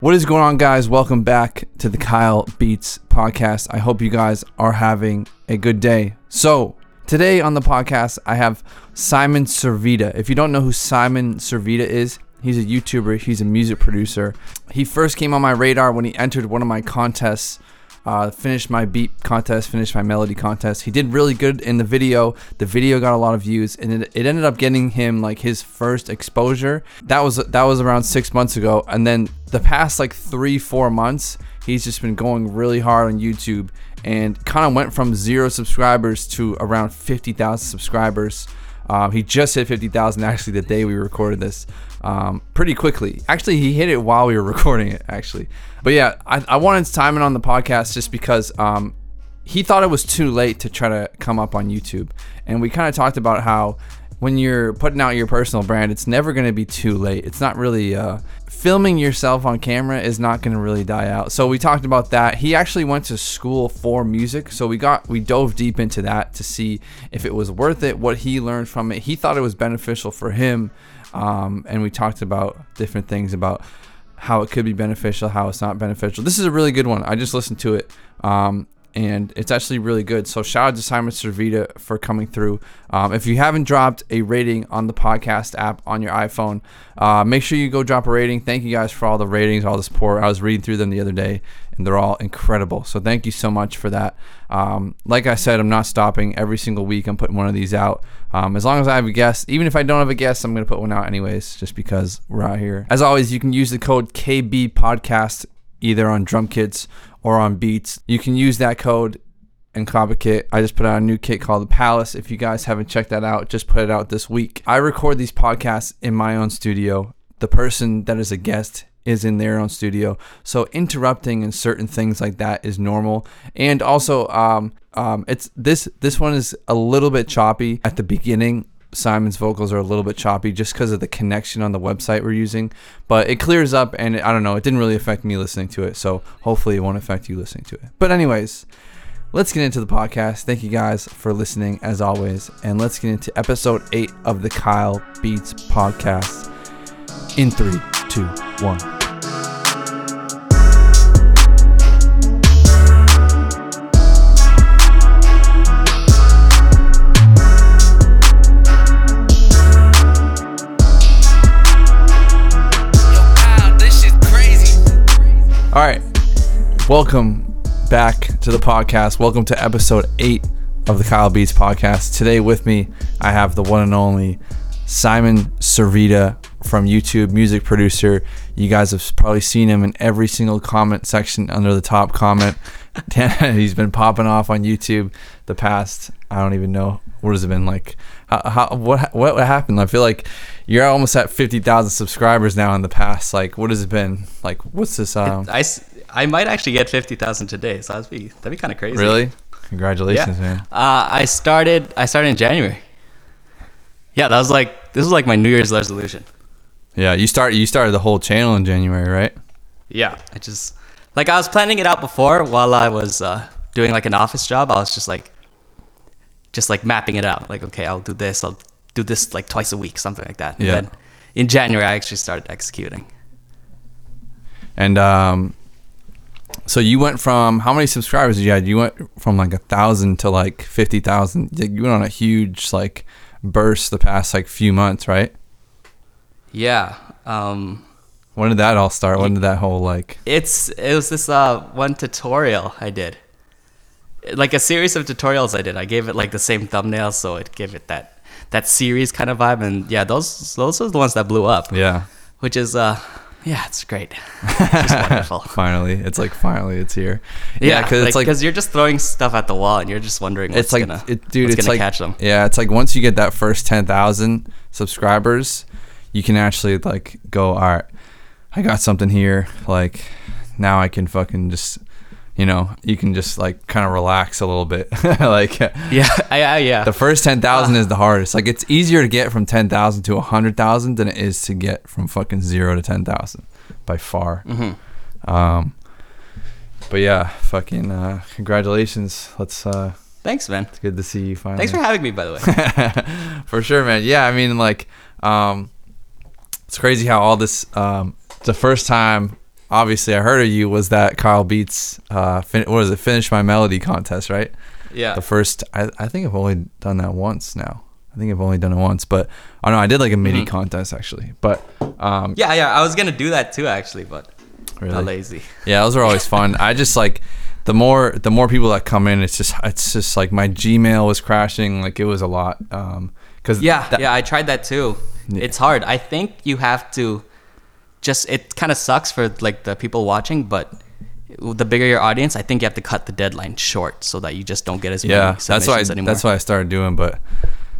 What is going on, guys? Welcome back to the Kyle Beats podcast. I hope you guys are having a good day. So, today on the podcast, I have Simon Servida. If you don't know who Simon Servida is, he's a YouTuber, he's a music producer. He first came on my radar when he entered one of my contests uh, finished my beat contest, finished my melody contest. He did really good in the video. The video got a lot of views, and it, it ended up getting him like his first exposure. That was that was around six months ago, and then the past like three four months, he's just been going really hard on YouTube, and kind of went from zero subscribers to around fifty thousand subscribers. Um, he just hit 50,000 actually the day we recorded this um, pretty quickly. Actually, he hit it while we were recording it, actually. But yeah, I, I wanted Simon on the podcast just because um, he thought it was too late to try to come up on YouTube. And we kind of talked about how when you're putting out your personal brand, it's never going to be too late. It's not really uh, filming yourself on camera is not going to really die out. So we talked about that. He actually went to school for music, so we got we dove deep into that to see if it was worth it, what he learned from it. He thought it was beneficial for him, um, and we talked about different things about how it could be beneficial, how it's not beneficial. This is a really good one. I just listened to it. Um, and it's actually really good. So shout out to Simon Servida for coming through. Um, if you haven't dropped a rating on the podcast app on your iPhone, uh, make sure you go drop a rating. Thank you guys for all the ratings, all the support. I was reading through them the other day, and they're all incredible. So thank you so much for that. Um, like I said, I'm not stopping. Every single week, I'm putting one of these out. Um, as long as I have a guest, even if I don't have a guest, I'm going to put one out anyways, just because we're out here. As always, you can use the code KB Podcast either on drum kits or on beats. You can use that code and cop a kit. I just put out a new kit called the Palace. If you guys haven't checked that out, just put it out this week. I record these podcasts in my own studio. The person that is a guest is in their own studio. So interrupting and certain things like that is normal. And also, um, um, it's this this one is a little bit choppy at the beginning Simon's vocals are a little bit choppy just because of the connection on the website we're using, but it clears up and I don't know, it didn't really affect me listening to it, so hopefully it won't affect you listening to it. But anyways, let's get into the podcast. Thank you guys for listening as always, and let's get into episode 8 of the Kyle Beats podcast in three, two, one. All right. Welcome back to the podcast. Welcome to episode eight of the Kyle Beats podcast. Today with me, I have the one and only Simon Servida from YouTube, music producer. You guys have probably seen him in every single comment section under the top comment. He's been popping off on YouTube the past, I don't even know, what has it been like? How, how, what, what happened? I feel like you're almost at 50,000 subscribers now in the past. Like, what has it been? Like, what's this? Um, I, I might actually get 50,000 today. So that'd be, that'd be kind of crazy. Really? Congratulations, yeah. man. Uh, I started, I started in January. Yeah, that was like, this was like my New Year's resolution. Yeah. You start, you started the whole channel in January, right? Yeah. I just, like, I was planning it out before while I was uh, doing like an office job. I was just like, just like mapping it out. Like, okay, I'll do this. I'll do this like twice a week, something like that. Yeah. And then in January, I actually started executing. And um, so you went from how many subscribers did you had? You went from like a thousand to like fifty thousand. You went on a huge like burst the past like few months, right? Yeah. Um, when did that all start? When did that whole like? It's it was this uh one tutorial I did, like a series of tutorials I did. I gave it like the same thumbnail, so it gave it that that series kind of vibe. And yeah, those those are the ones that blew up. Yeah. Which is uh yeah, it's great. It's just wonderful. finally, it's like finally it's here. Yeah, because like, it's like because you're just throwing stuff at the wall and you're just wondering what's it's like gonna, it, dude, it's gonna like catch them. Yeah, it's like once you get that first ten thousand subscribers, you can actually like go, all right, I got something here. Like now I can fucking just you know, you can just like kind of relax a little bit. like yeah, I, yeah. The first ten thousand uh, is the hardest. Like it's easier to get from ten thousand to a hundred thousand than it is to get from fucking zero to ten thousand, by far. Mm-hmm. Um, but yeah, fucking uh, congratulations. Let's. uh Thanks, man. It's good to see you finally. Thanks for having me, by the way. for sure, man. Yeah, I mean, like, um, it's crazy how all this. Um, the first time obviously I heard of you was that Kyle Beats. Uh, fin- what was it? Finish my melody contest, right? Yeah. The first. I, I think I've only done that once now. I think I've only done it once, but I know I did like a MIDI contest actually. But um, yeah, yeah. I was gonna do that too, actually, but Really? lazy. Yeah, those are always fun. I just like the more the more people that come in, it's just it's just like my Gmail was crashing, like it was a lot. Um, cause Yeah, that- yeah. I tried that too. Yeah. It's hard. I think you have to just. It kind of sucks for like the people watching, but the bigger your audience, I think you have to cut the deadline short so that you just don't get as many yeah, that's why I, anymore. that's what I started doing. But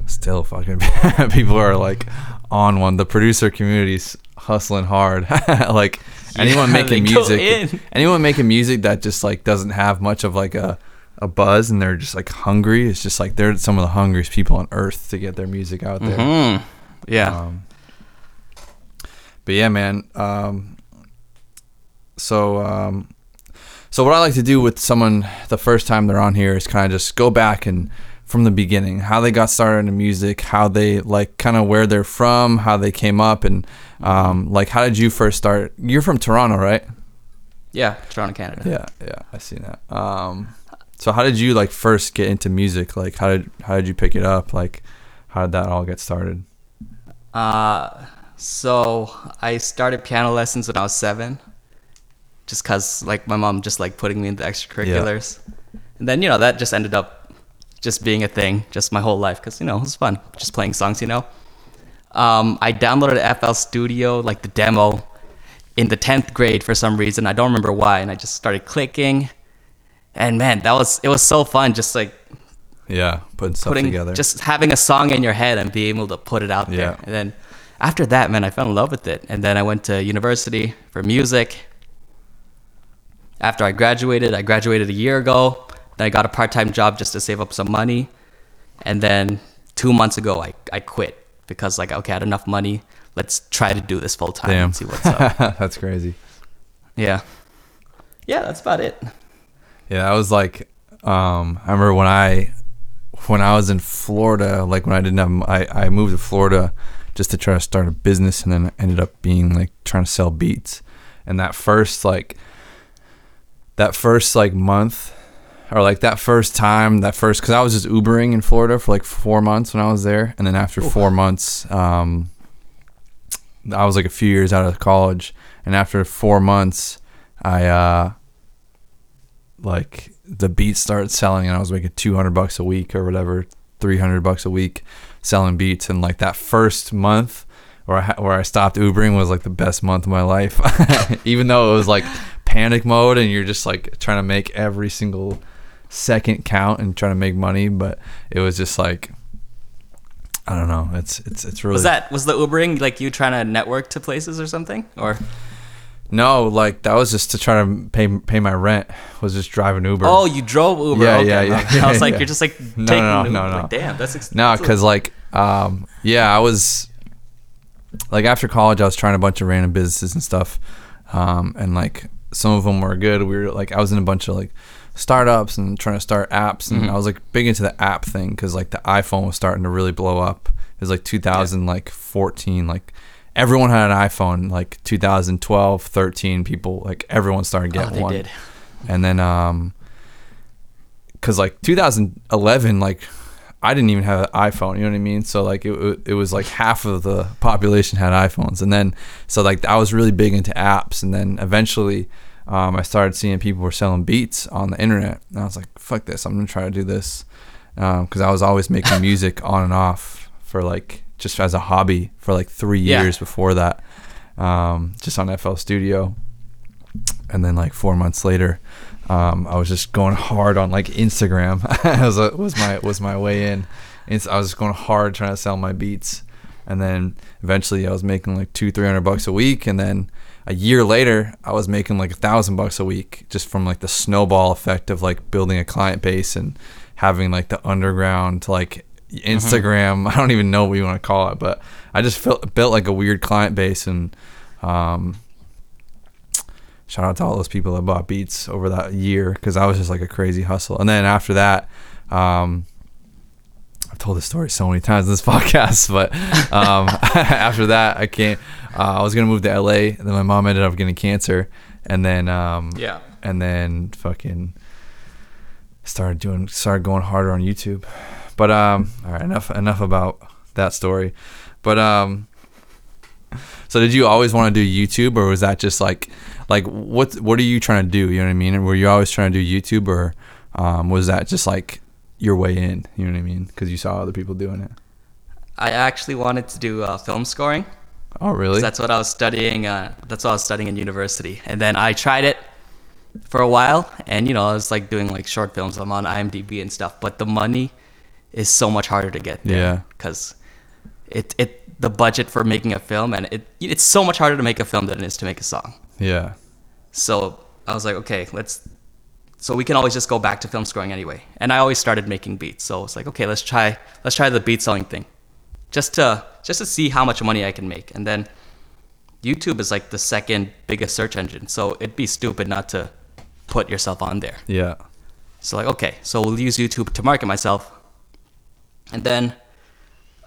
still, fucking people are like on one. The producer community's hustling hard. like anyone making music, anyone making music that just like doesn't have much of like a a buzz and they're just like hungry. It's just like they're some of the hungriest people on earth to get their music out there. Mhm. Yeah. Um, but yeah, man. Um, so, um, so what I like to do with someone the first time they're on here is kind of just go back and from the beginning, how they got started in music, how they like kind of where they're from, how they came up, and um, like how did you first start? You're from Toronto, right? yeah. Toronto, Canada. Yeah, yeah, I see that. Um, so how did you like first get into music? Like how did how did you pick it up? Like how did that all get started? Uh, so I started piano lessons when I was seven, just cause like my mom just like putting me into extracurriculars, and then you know that just ended up just being a thing, just my whole life, cause you know it was fun, just playing songs, you know. Um, I downloaded FL Studio like the demo in the tenth grade for some reason. I don't remember why, and I just started clicking, and man, that was it was so fun, just like Yeah, putting stuff putting together. just having a song in your head and being able to put it out Yeah. there. And then after that, man, I fell in love with it. And then I went to university for music. After I graduated, I graduated a year ago. Then I got a part-time job just to save up some money. And then two months ago, I, I quit because like, okay, I had enough money. Let's try to do this full time and see what's up. That's crazy. yeah. Yeah, that's about it. Yeah, I was like, um, I remember when I, when I was in Florida, like when I didn't have, I, I moved to Florida just to try to start a business, and then ended up being like trying to sell beats, and that first like, that first like month, or like that first time, that first, because I was just Ubering in Florida for like four months when I was there, and then after four months, um, I was like a few years out of college, and after four months, I uh like the beats started selling and I was making 200 bucks a week or whatever, 300 bucks a week selling beats and like that first month where I where I stopped Ubering was like the best month of my life. Even though it was like panic mode and you're just like trying to make every single second count and trying to make money, but it was just like I don't know. It's it's it's really Was that, was the Ubering like you trying to network to places or something? Or? No, like that was just to try to pay pay my rent. Was just driving Uber. Oh, you drove Uber. Yeah, okay. yeah, yeah, I was like, yeah. you're just like No, taking no, Uber. no, no. Like, damn, that's ex- No, because like, um, yeah, I was like after college, I was trying a bunch of random businesses and stuff, um, and like some of them were good. We were like, I was in a bunch of like startups and trying to start apps, and I was like big into the app thing because like the iPhone was starting to really blow up. It was like 2000, like 14, like everyone had an iPhone. Like 2012, 13, people like everyone started Oh, getting they one. did. and then um because like 2011 like i didn't even have an iphone you know what i mean? So like it, it was like half of the population had iphones. And then so like i was really big into apps. And then eventually um, i started seeing people were selling beats on the internet. And i was like fuck this i'm gonna try to do this. Because i was always making music on and off for like just as a hobby for like three Yeah. years before that um, just on fl studio. And then like four months later um, I was just going hard on like Instagram. Was, was my was my way in. It's, I was just going hard trying to sell my beats. And then eventually I was making like two three hundred bucks a week. And then a year later I was making like a thousand bucks a week just from like the snowball effect of like building a client base and having like the underground like Instagram I don't even know what you want to call it but I just felt built like a weird client base and um, shout out to all those people that bought beats over that year because I was just like a crazy hustle. And then after that, um, I've told this story so many times in this podcast, but um, after that, I can't. Uh, I was gonna move to LA, and then my mom ended up getting cancer, and then um, Yeah. and then fucking started doing started going harder on YouTube. But um, all right, enough enough about that story. But um, so did you always want to do YouTube, or was that just like like what what are you trying to do? You know what I mean? And were you always trying to do YouTube, or um, was that just like your way in? You know what I mean? Because you saw other people doing it. I actually wanted to do uh, film scoring. Oh, really? That's what I was studying. Uh, that's what I was studying in university. And then I tried it for a while, and you know, I was like doing like short films. I'm on IMDb and stuff, but the money is so much harder to get. Yeah. Because it it the budget for making a film, and it it's so much harder to make a film than it is to make a song. yeah. So I was like, okay, let's. So we can always just go back to film scoring anyway. And I always started making beats. So it's like, okay, let's try let's try the beat selling thing, just to just to see how much money I can make. And then YouTube is like the second biggest search engine. So it'd be stupid not to put yourself on there. Yeah. So like, okay, so we'll use YouTube to market myself. And then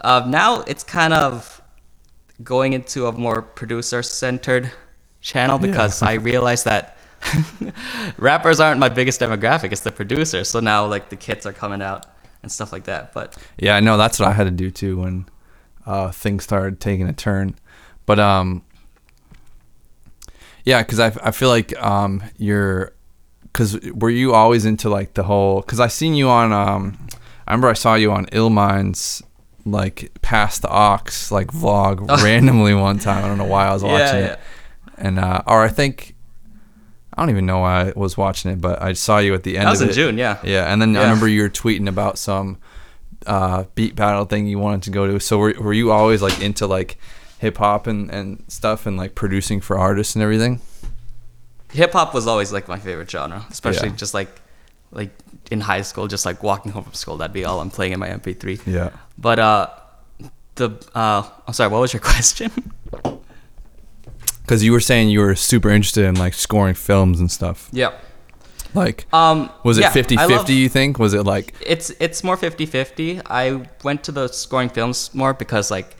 uh, now it's kind of going into a more producer-centered channel Yeah. because I realized that rappers aren't my biggest demographic; it's the producers. So now like the kits are coming out and stuff like that. But Yeah, I know that's what I had to do too when uh, things started taking a turn. But um, yeah, because I, I feel like um, you're because were you always into like the whole? Because I seen you on um, I remember I saw you on Illmind's like past the ox like vlog randomly one time. I don't know why I was watching Oh. yeah, it, and uh, or I think I don't even know why I was watching it, but I saw you at the end. that was of in it. June. Yeah. Yeah, and then I remember you were tweeting about some uh, beat battle thing you wanted to go to. So were, were you always like into like hip hop and, and stuff and like producing for artists and everything? Hip hop was always like my favorite genre, especially Yeah. just like like in high school, just like walking home from school. That'd be all I'm playing in my MP3. Yeah. But uh, the uh, I'm sorry. What was your question? Because you were saying you were super interested in like scoring films and stuff. yeah. Like, Um, was it yeah, 50 I 50, you think? Was it like, It's it's more 50-50. I went to the scoring films more because like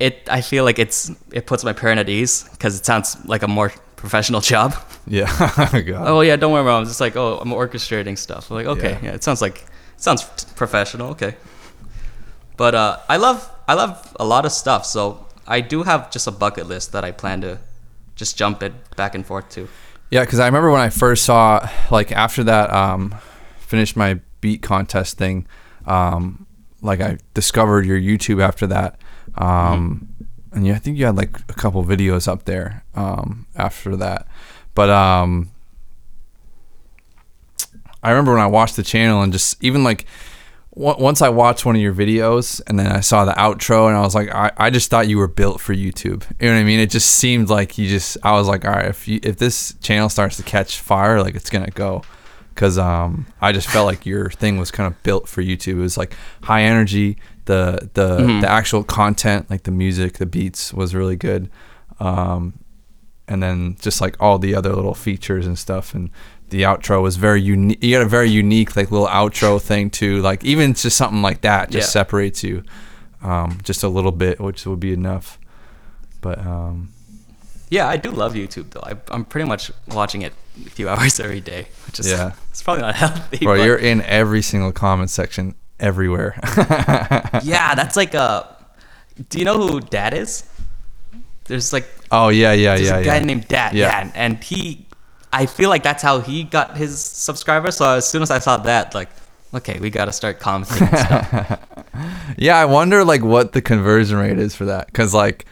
it. I feel like it's it puts my parent at ease because it sounds like a more professional job. yeah. Oh yeah, don't worry, mom. It's just like oh, I'm orchestrating stuff. I'm like okay, Yeah. yeah. it sounds like it sounds professional. Okay. But uh, I love I love a lot of stuff. So I do have just a bucket list that I plan to just jump it back and forth to. Yeah, because I remember when I first saw, like, after that, um, finished my beat contest thing, um, like, I discovered your YouTube after that. Um, And yeah, I think you had like a couple videos up there um, after that. But um, I remember when I watched the channel and just even like w- once I watched one of your videos and then I saw the outro and I was like, I, I just thought you were built for YouTube. You know what I mean? It just seemed like you just, I was like, all right, if you, if this channel starts to catch fire, like it's going to go. Cause um, I just felt like your thing was kind of built for YouTube. It was like high energy. The the Mhm. the actual content, like the music, the beats, was really good. Um, and then just like all the other little features and stuff and the outro was very unique you had a very unique like little outro thing too like even just something like that just Yeah. separates you um, just a little bit which would be enough but um, Yeah, I do love YouTube though. I, I'm pretty much watching it a few hours every day, which is Yeah. it's probably not healthy. bro but- you're in every single comment section everywhere yeah, that's like a. Do you know who Dad is? There's like oh yeah yeah yeah a guy yeah named Dad. Yeah. Yeah. and, he, I feel like that's how he got his subscribers. So as soon as I saw that, like, okay, we gotta start commenting yeah i wonder like what the conversion rate is for that because like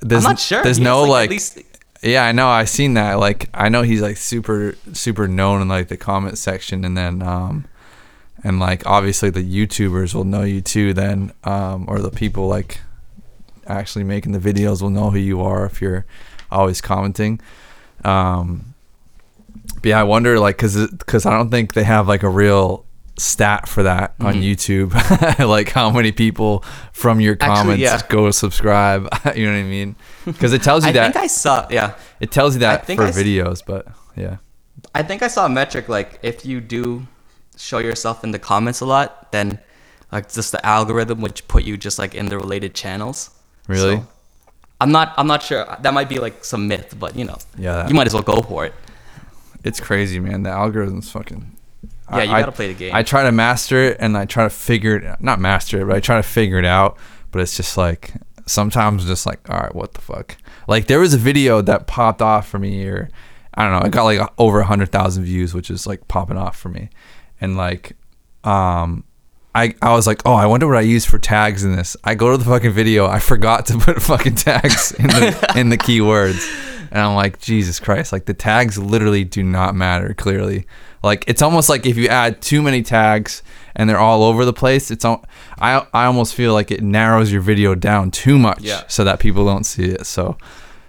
there's, I'm not sure. there's He has, no at like least Yeah, I know. I seen that. Like, I know he's like super, super known in like the comment section, and then, um, and like obviously the YouTubers will know you too. Then, um, or the people like actually making the videos will know who you are if you're always commenting. Um, but yeah, I wonder like, cause, cause I don't think they have like a real stat for that on Mhm. YouTube. like how many people from your Actually, comments yeah. go subscribe. you know what I mean? Because it tells you I that. I think I saw. Yeah, It tells you that for I videos, but yeah. I think I saw a metric like if you do show yourself in the comments a lot, then like just the algorithm would put you just like in the related channels. Really? So, I'm not I'm not sure. That might be like some myth, but you know, Yeah. you might as well go for it. It's crazy, man. The algorithm's fucking. Yeah, you I- gotta play the game. I try to master it, and I try to figure it. Not master it, but I try to figure it out. But it's just like sometimes just like, all right, what the fuck? Like there was a video that popped off for me, or I don't know, it got like over a hundred thousand views, which is like popping off for me, and like, um. I, I was like, oh, I wonder what I use for tags in this. I go to the fucking video. I forgot to put fucking tags in the in the keywords, and I'm like, Jesus Christ! Like the tags literally do not matter. Clearly, like it's almost like if you add too many tags and they're all over the place, it's all. I I almost feel like it narrows your video down too much, Yeah. so that people don't see it. So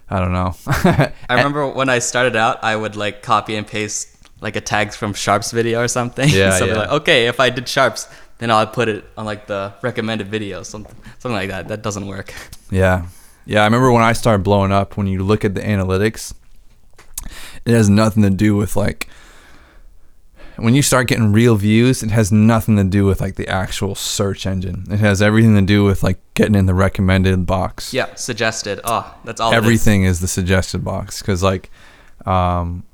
I don't know. I remember when I started out, I would like copy and paste like a tags from Sharps video or something. Yeah, so yeah. like, okay, if I did Sharps, then I'll put it on like the recommended video, something something like that. That doesn't work. Yeah. Yeah. I remember when I started blowing up, when you look at the analytics, it has nothing to do with like, when you start getting real views, it has nothing to do with like the actual search engine. It has everything to do with like getting in the recommended box. Yeah, suggested. Oh, that's all. it is. Everything is. the suggested box. Cause like, um,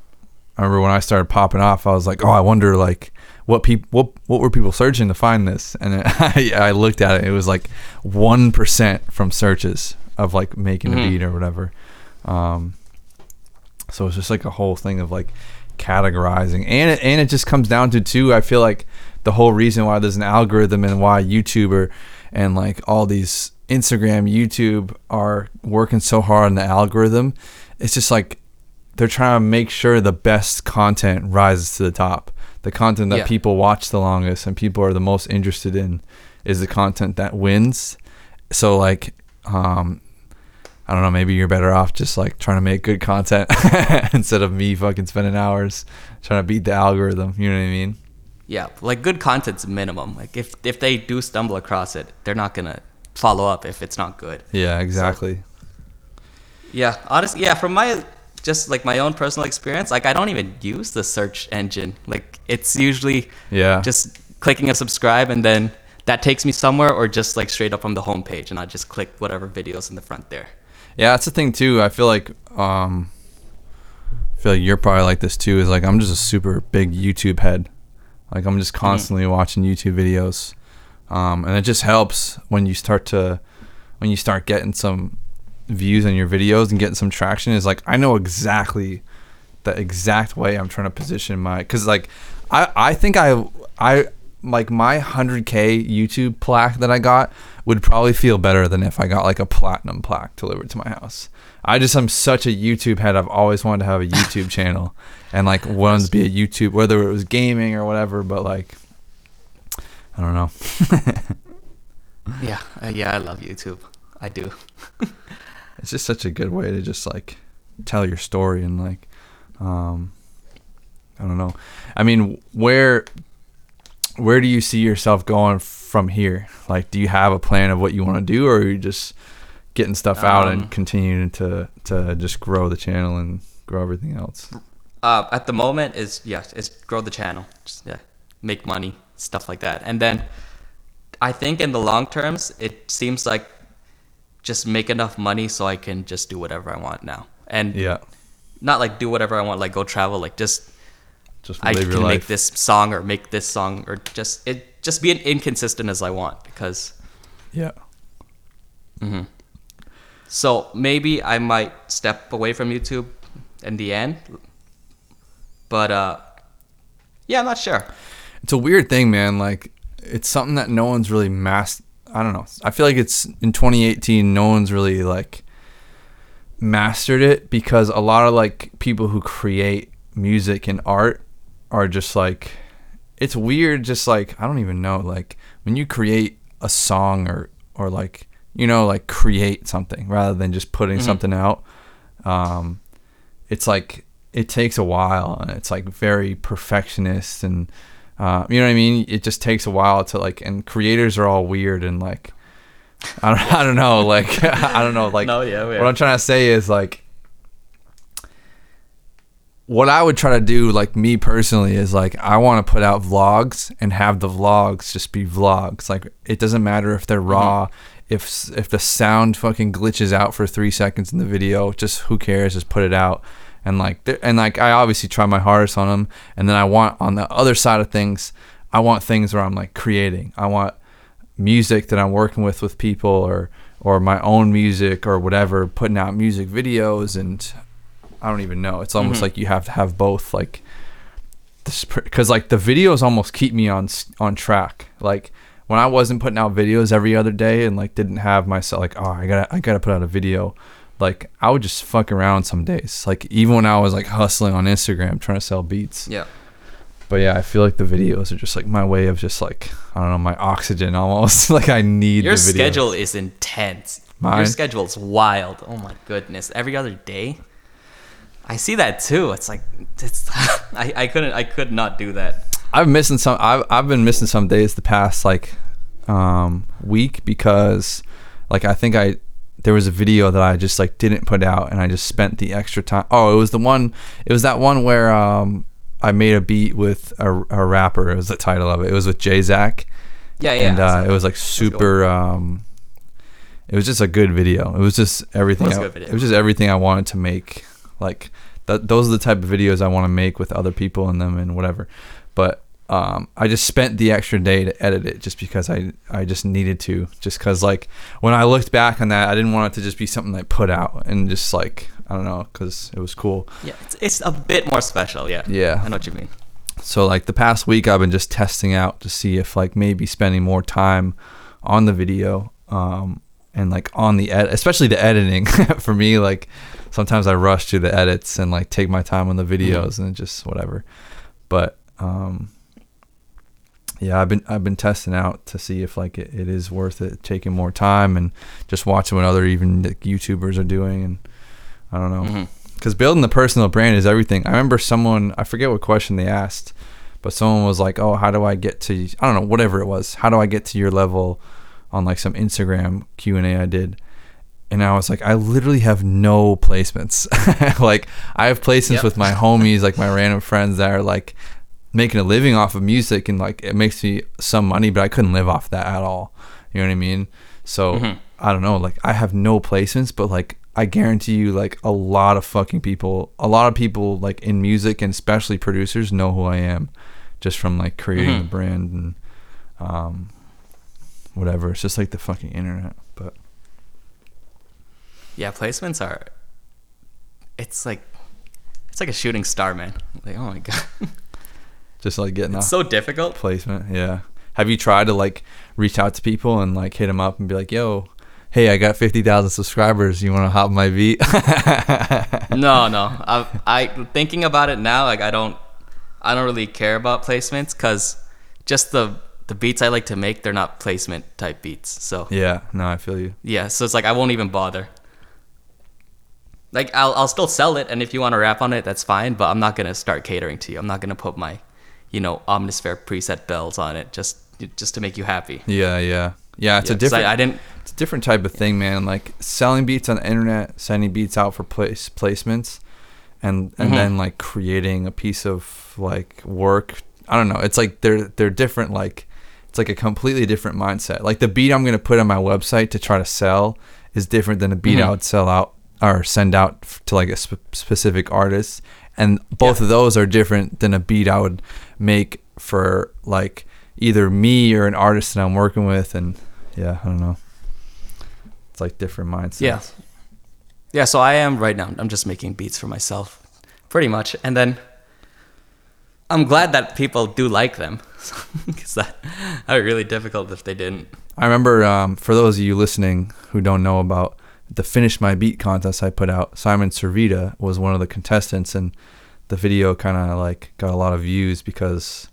I remember when I started popping off, I was like, oh, I wonder like what people what what were people searching to find this? And it, I, I looked at it. It was like one percent from searches of like making a Mhm. beat or whatever. Um, so it's just like a whole thing of like categorizing, and it, and it just comes down to too. I feel like the whole reason why there's an algorithm and why YouTuber and like all these Instagram, YouTube are working so hard on the algorithm. It's just like they're trying to make sure the best content rises to the top. The content that Yeah. people watch the longest and people are the most interested in is the content that wins. So like um I don't know, maybe you're better off just like trying to make good content instead of me fucking spending hours trying to beat the algorithm, you know what I mean? Yeah, like good content's minimum. Like if if they do stumble across it, they're not gonna follow up if it's not good. Yeah, exactly. Yeah, honestly, yeah. From my just like my own personal experience, like I don't even use the search engine. Like it's usually Yeah. just clicking a subscribe and then that takes me somewhere, or just like straight up from the homepage, and I just click whatever videos in the front there. Yeah, that's the thing too. I feel like um I feel like you're probably like this too, is like I'm just a super big YouTube head. Like I'm just constantly watching YouTube videos. Um and it just helps when you start to when you start getting some views on your videos and getting some traction is like I know exactly the exact way I'm trying to position my cuz like I I think I I like my 100k YouTube plaque that I got would probably feel better than if I got like a platinum plaque delivered to my house. I just am such a YouTube head. I've always wanted to have a YouTube channel and like wanted to be a YouTube whether it was gaming or whatever, but like I don't know. Yeah, uh, yeah, I love YouTube. I do. it's just such a good way to just like tell your story and like um i don't know. I mean where where do you see yourself going from here? Like do you have a plan of what you want to do or are you just getting stuff out Um, and continuing to to just grow the channel and grow everything else? Uh, at the moment is yeah, it's grow the channel, just, yeah, make money, stuff like that, and then I think in the long terms, it seems like just make enough money so I can just do whatever I want now, and yeah not like do whatever I want, like go travel, like just just I can make this song or make this song or just it just be an inconsistent as I want because yeah Mm-hmm. so maybe I might step away from YouTube in the end, but uh, yeah, I'm not sure. it's a weird thing, man. Like it's something that no one's really mass. I don't know. I feel like it's in 2018. No one's really like mastered it because a lot of like people who create music and art are just like it's weird. Just like I don't even know. Like when you create a song or or like you know like create something rather than just putting Mhm. something out. Um, it's like it takes a while and it's like very perfectionist and uh, you know what I mean? It just takes a while to like, and creators are all weird and like, I don't, I don't know, like, I don't know, like, No, yeah, what I'm trying to say is like, what I would try to do, like me personally, is like I want to put out vlogs and have the vlogs just be vlogs. Like it doesn't matter if they're raw, if if the sound fucking glitches out for three seconds in the video, just who cares? Just put it out. And like and like I obviously try my hardest on them. And then I want on the other side of things, I want things where I'm like creating. I want music that I'm working with with people or or my own music or whatever, putting out music videos and I don't even know. It's almost Mhm. like you have to have both like because like the videos almost keep me on on track. Like when I wasn't putting out videos every other day and like didn't have myself like oh I gotta I gotta put out a video. Like I would just fuck around some days. Like even when I was like hustling on Instagram trying to sell beats. Yeah. But yeah, I feel like the videos are just like my way of just like I don't know my oxygen almost. like I need Your the video. schedule is intense. Mine? Your schedule's wild. Oh my goodness. Every other day. I see that too. It's like it's I, I couldn't I could not do that. I've missing some. I've I've been missing some days the past like um, week because like I think I there was a video that I just like didn't put out and I just spent the extra time. Oh, it was the one. It was that one where um, I made a beat with a, a rapper. It was the title of it. It was with Jay Zach. Yeah, yeah. and uh, it was like super. Um, it was just a good video. It was just everything. It was I-. It was just everything I wanted to make. Like that. Those are the type of videos I want to make with other people in them and whatever. But um, I just spent the extra day to edit it just because I I just needed to. Just because like when I looked back on that, I didn't want it to just be something I put out and just like I don't know because it was cool. Yeah, it's, it's a bit more special. Yeah. Yeah. I know what you mean. So like the past week, I've been just testing out to see if like maybe spending more time on the video um, and like on the ed, especially the editing for me. Like sometimes I rush through the edits and like take my time on the videos and just whatever. But um, yeah, I've been I've been testing out to see if like it, it is worth it taking more time and just watching what other even like, YouTubers are doing and I don't know mm-hmm. because building the personal brand is everything. I remember someone, I forget what question they asked, but someone was like, "Oh, how do I get to? I don't know, whatever it was. How do I get to your level on like some Instagram Q and A I did?" And I was like, I literally have no placements. like I have placements Yep. with my homies, like my random friends that are like making a living off of music, and like it makes me some money, but I couldn't live off that at all. You know what I mean? So Mhm. I don't know. Like I have no placements, but like I guarantee you, like a lot of fucking people, a lot of people like in music and especially producers know who I am, just from like creating Mhm. the brand and um, whatever. It's just like the fucking internet. But Yeah, placements are. It's like, it's like a shooting star, man. Like, oh my god, just like getting it's off so difficult. placement. Yeah. Have you tried to like reach out to people and like hit them up and be like, "Yo, hey, I got fifty thousand subscribers. You want to hop my beat?" no, no. I, I thinking about it now, like I don't, I don't really care about placements because just the the beats I like to make, they're not placement type beats. So yeah. No, I feel you. yeah, so it's like I won't even bother. Like I'll I'll still sell it, and if you want to rap on it, that's fine. But I'm not gonna start catering to you. I'm not gonna put my, you know, Omnisphere preset bells on it just just to make you happy. Yeah, yeah, yeah. It's Yeah, a different. I, I didn't. it's a different type of thing, man. Like selling beats on the internet, sending beats out for place placements, and and Mhm. then like creating a piece of like work. I don't know. It's like they're they're different. Like it's like a completely different mindset. Like the beat I'm gonna put on my website to try to sell is different than a beat Mhm. I would sell out or send out to like a sp- specific artist. And both Yeah. of those are different than a beat I would make for like either me or an artist that I'm working with. And yeah, I don't know. It's like different mindsets. Yeah. Yeah, so I am right now. I'm just making beats for myself, pretty much, and then I'm glad that people do like them, because that that would be really difficult if they didn't. I remember um, for those of you listening who don't know about the Finish My Beat contest I put out, Simon Servida was one of the contestants, and the video kind of like got a lot of views because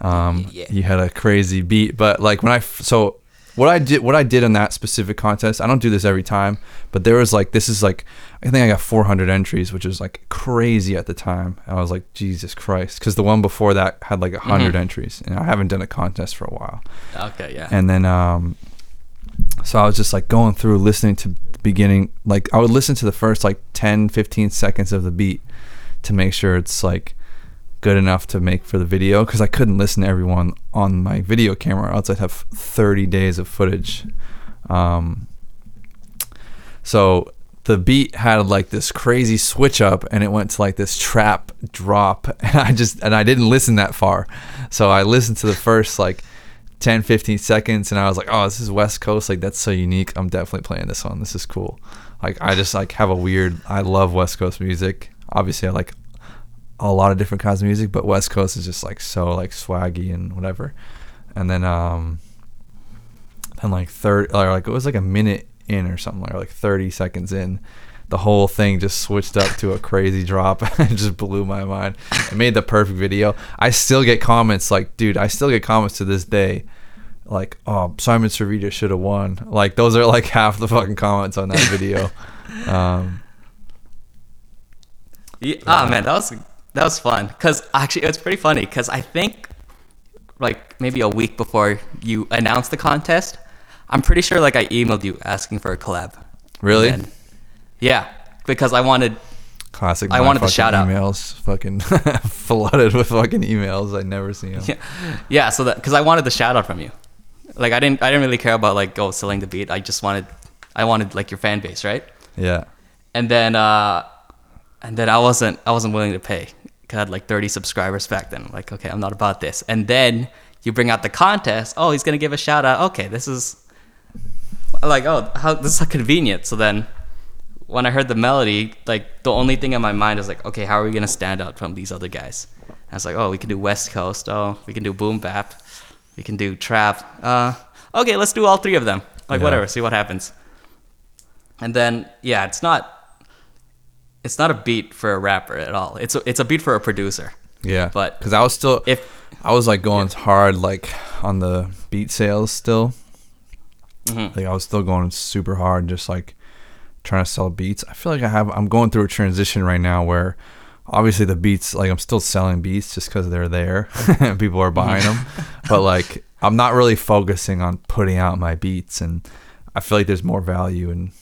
um, Yeah. you had a crazy beat. But like when I so what I did what I did in that specific contest, I don't do this every time, but there was like this is like I think I got 400 entries, which was like crazy at the time. And I was like Jesus Christ, because the one before that had like 100 Mhm. entries, and I haven't done a contest for a while. Okay, yeah. And then, um, so I was just like going through listening to the beginning. Like I would listen to the first like 10, 15 seconds of the beat to make sure it's like good enough to make for the video because I couldn't listen to everyone on my video camera, else I'd have 30 days of footage. Um, so the beat had like this crazy switch up and it went to like this trap drop and I just and I didn't listen that far. So I listened to the first like 10 15 seconds and I was like, "Oh, this is West Coast, like that's so unique. I'm definitely playing this one. This is cool." Like I just like have a weird I love West Coast music. Obviously, I like a lot of different kinds of music, but West Coast is just like so like swaggy and whatever. And then um then like third or like it was like a minute in or something or like 30 seconds in the whole thing just switched up to a crazy drop and just blew my mind it made the perfect video i still get comments like dude i still get comments to this day like oh simon Servida should have won like those are like half the fucking comments on that video um Yeah, oh man, that was that was fun. Cause actually, it's pretty funny. Cause I think like maybe a week before you announced the contest, I'm pretty sure like I emailed you asking for a collab. really And then- yeah, because I wanted. classic I wanted the shout out. emails fucking flooded with fucking emails i never see them Yeah, yeah. So that because I wanted the shout out from you. Like I didn't I didn't really care about like oh selling the beat. I just wanted I wanted like your fan base, right? yeah and then uh and then I wasn't I wasn't willing to pay. I had like 30 subscribers back then. I'm like, okay, I'm not about this. And then you bring out the contest. Oh, he's gonna give a shout out. Okay, this is like, oh, how this is convenient. So then when I heard the melody, like the only thing in my mind is like, okay, how are we gonna stand out from these other guys? And I was like, oh, we can do West Coast. Oh, we can do boom bap. We can do trap. Uh, okay, let's do all three of them. Like Yeah. whatever, see what happens. And then yeah, it's not it's not a beat for a rapper at all. It's a, it's a beat for a producer. Yeah, But because I was still, if- I was like going hard like on the beat sales still. Mhm. Like I was still going super hard, just like trying to sell beats. I feel like I have. I'm going through a transition right now where obviously the beats, like I'm still selling beats just because they're there and people are buying them, but like I'm not really focusing on putting out my beats, and I feel like there's more value and.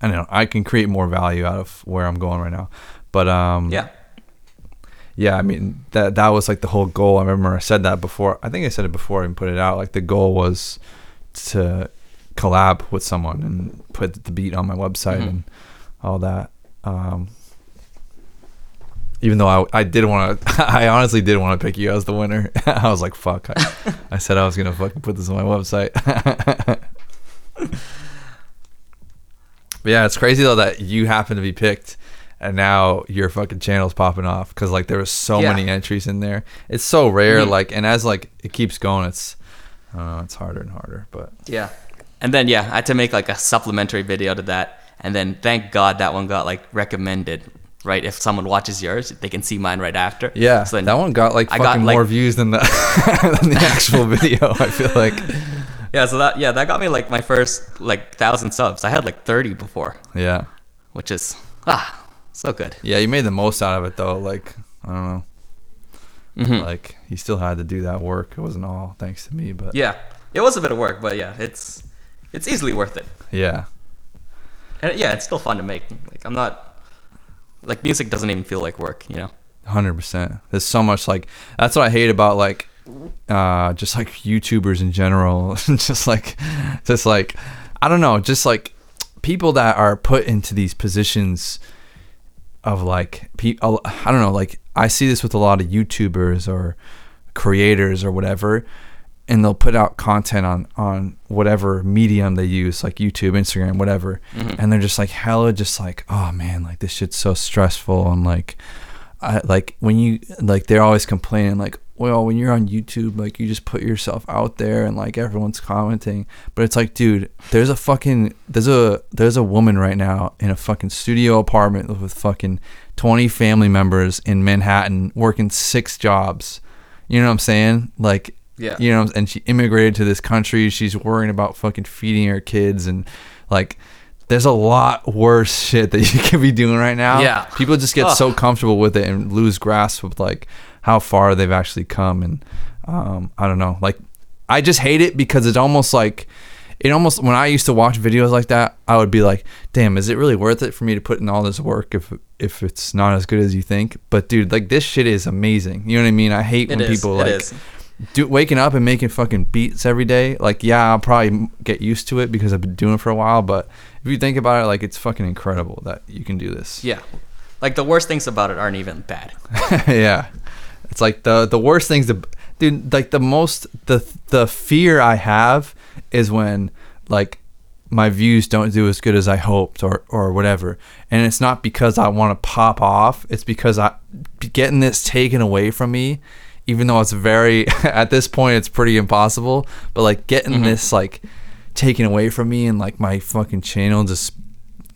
I don't know. I can create more value out of where I'm going right now, but um, yeah, yeah, I mean that that was like the whole goal. I remember I said that before. I think I said it before and put it out. Like the goal was to collab with someone and put the beat on my website Mhm. and all that. Um, even though I, I did want to, I honestly did want to pick you as the winner. I was like, fuck. I, I said I was gonna fucking put this on my website. but yeah, it's crazy though that you happen to be picked and now your fucking channel's popping off because like there was so Yeah. many entries in there. It's so rare, Mhm. like, and as like it keeps going, it's I don't know, it's harder and harder. But yeah. And then yeah, I had to make like a supplementary video to that. And then thank God that one got like recommended. Right, if someone watches yours, they can see mine right after. yeah, So then that one got like I fucking got, like- more views than the than the actual video. I feel like Yeah, so that yeah, that got me like my first like thousand subs. I had like thirty before, yeah, which is ah so good. yeah. You made the most out of it though. Like I don't know, Mhm. like you still had to do that work. It wasn't all thanks to me, but Yeah, it was a bit of work, but yeah, it's it's easily worth it. yeah, And yeah, it's still fun to make. Like I'm not like music doesn't even feel like work, you know. hundred percent. There's so much like that's what I hate about like uh just like YouTubers in general. just like just like I don't know, just like people that are put into these positions of like people I don't know, like I see this with a lot of YouTubers or creators or whatever and they'll put out content on on whatever medium they use like YouTube, Instagram, whatever. Mm-hmm. And they're just like hella just like, "Oh man, like this shit's so stressful." And like I like when you like they're always complaining like, "Well, when you're on YouTube, like you just put yourself out there and like everyone's commenting." But it's like, dude, there's a fucking there's a there's a woman right now in a fucking studio apartment with fucking 20 family members in Manhattan working six jobs. You know what I'm saying? Like Yeah. you know, and she immigrated to this country. She's worrying about fucking feeding her kids and like there's a lot worse shit that you can be doing right now. Yeah. People just get Ugh. so comfortable with it and lose grasp of like how far they've actually come and um I don't know. Like I just hate it because it's almost like it almost when I used to watch videos like that, I would be like, "Damn, is it really worth it for me to put in all this work if if it's not as good as you think?" But dude, like this shit is amazing. You know what I mean? I hate It when is, people it like is. Do, waking up and making fucking beats every day, like yeah, I'll probably get used to it because I've been doing it for a while. But if you think about it, like it's fucking incredible that you can do this. Yeah. Like the worst things about it aren't even bad. yeah, it's like the the worst things. To, dude, like the most the the fear I have is when like my views don't do as good as I hoped or or whatever. And it's not because I want to pop off. It's because I getting this taken away from me, even though it's very at this point it's pretty impossible. But like getting mm-hmm. this like taken away from me and like my fucking channel just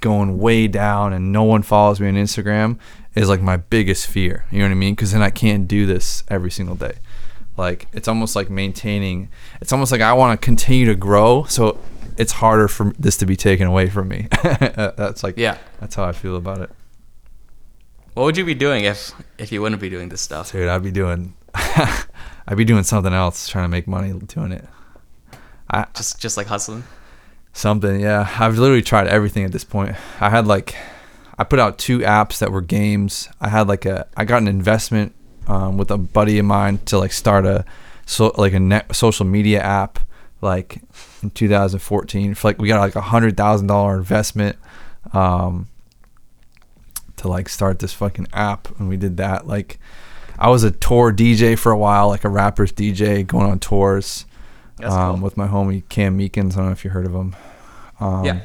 going way down and no one follows me on Instagram is like my biggest fear. You know what I mean? Because then I can't do this every single day. Like it's almost like maintaining. It's almost like I want to continue to grow, so it's harder for this to be taken away from me. that's like Yeah. That's how I feel about it, What would you be doing if if you wouldn't be doing this stuff? dude. I'd be doing, I'd be doing something else, trying to make money doing it. I Just just like hustling. Something, yeah. I've literally tried everything at this point. I had like, I put out two apps that were games. I had like a, I got an investment um, with a buddy of mine to like start a, so like a net social media app, like in 2014. For like we got like a hundred thousand dollar investment, um, to like start this fucking app, and we did that. Like, I was a tour DJ for a while, like a rapper's DJ, going on tours um, cool. with my homie Cam Meekins. I don't know if you heard of him. Um, yeah.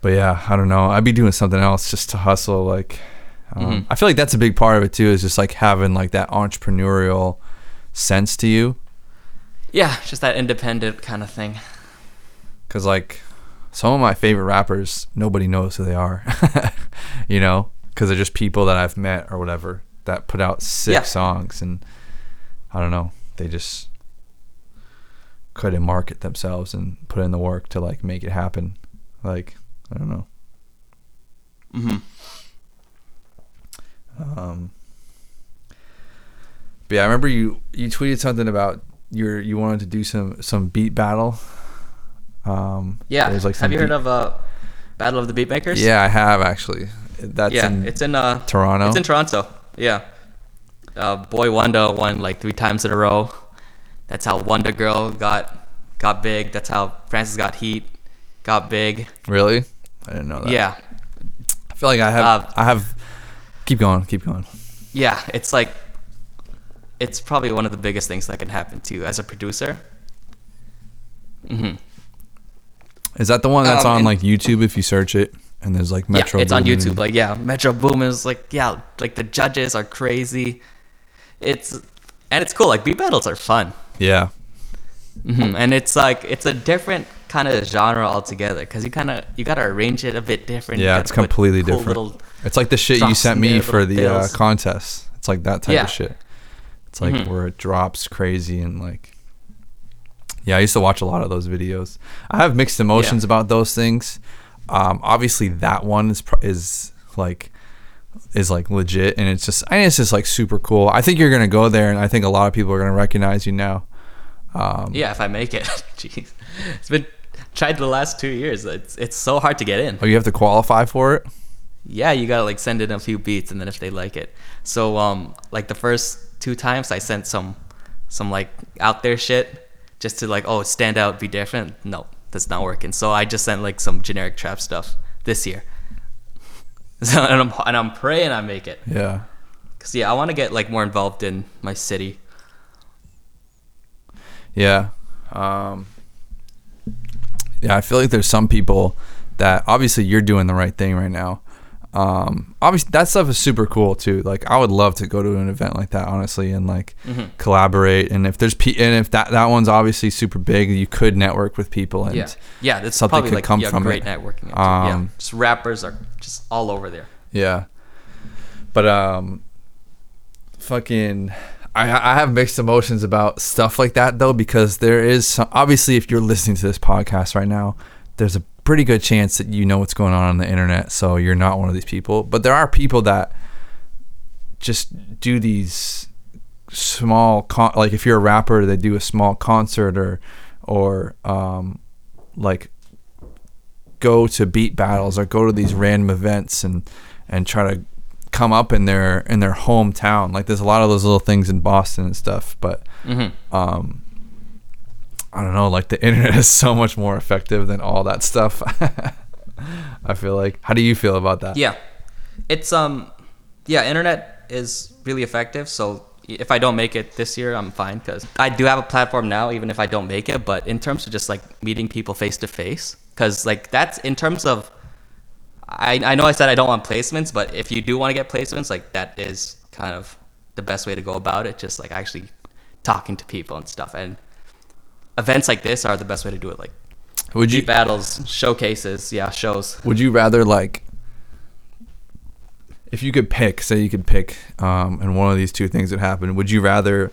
But yeah, I don't know. I'd be doing something else just to hustle. Like, um, Mhm. I feel like that's a big part of it too. Is just like having like that entrepreneurial sense to you. Yeah, just that independent kind of thing. Cause like some of my favorite rappers, nobody knows who they are. you know, because they're just people that I've met or whatever that put out sick Yeah. songs, and I don't know, they just couldn't market themselves and put in the work to like make it happen. Like I don't know. Mm-hmm. Um, but yeah, I remember you you tweeted something about your you wanted to do some some beat battle. Um, Yeah. there's like Have you heard beat- of uh, Battle of the Beatmakers? Yeah, I have actually. That's yeah, in it's in uh, Toronto. It's in Toronto. Yeah. Uh, Boi-1da won like three times in a row. That's how WondaGurl got got big. That's how Francis got heat, got big. really. I didn't know that. Yeah, I feel like I have. Uh, I have. Keep going. Keep going. yeah. It's like it's probably one of the biggest things that can happen to you as a producer. Mm-hmm. Is that the one that's Um, on like YouTube if you search it and there's like Metro? yeah, it's on YouTube. Like, yeah, Metro Boomin is like, yeah, like the judges are crazy. It's and it's cool. Like beat battles are fun. Yeah. hmm And it's like it's a different kind of genre altogether because you kind of you gotta arrange it a bit different. Yeah, it's completely cool different. It's like the shit you sent me there, for the uh, contest. It's like that type Yeah. of shit. It's like Mhm. where it drops crazy and like. Yeah, I used to watch a lot of those videos. I have mixed emotions about those things. Um, obviously, that one is is like is like legit, and it's just I it's just like super cool. I think you're gonna go there, and I think a lot of people are gonna recognize you now. Um, Yeah, if I make it, jeez, it's been tried the last two years. It's it's so hard to get in. Oh, you have to qualify for it. Yeah, you gotta like send in a few beats, and then if they like it, so um, like the first two times I sent some some like out there shit just to like oh stand out, be different. No, that's not working. So I just sent like some generic trap stuff this year. So and I'm and I'm praying I make it. Yeah. Cause yeah, I want to get like more involved in my city. Yeah. Um, yeah, I feel like there's some people that obviously you're doing the right thing right now. Um, obviously that stuff is super cool too. Like I would love to go to an event like that, honestly, and like Mhm. collaborate. And if there's pe- and if that that one's obviously super big, you could network with people and Yeah, yeah, that's something probably could like come yeah, from great it. networking. too. yeah, Um, just rappers are just all over there. Yeah. But um fucking I I have mixed emotions about stuff like that though because there is some obviously if you're listening to this podcast right now, there's a pretty good chance that you know what's going on on the internet, so you're not one of these people. But there are people that just do these small con- like if you're a rapper, they do a small concert or or um like go to beat battles or go to these random events and and try to come up in their in their hometown. Like there's a lot of those little things in Boston and stuff, but Mm-hmm. um, I don't know. Like the internet is so much more effective than all that stuff. I feel like. How do you feel about that? Yeah, it's um, yeah, internet is really effective. So if I don't make it this year, I'm fine because I do have a platform now, even if I don't make it. But in terms of just like meeting people face to face, because like that's in terms of, I I know I said I don't want placements, but if you do want to get placements, like that is kind of the best way to go about it. Just like actually talking to people and stuff, and events like this are the best way to do it. Like Would you battles, showcases, yeah, shows. Would you rather like if you could pick, say you could pick, um, and one of these two things would happen, would you rather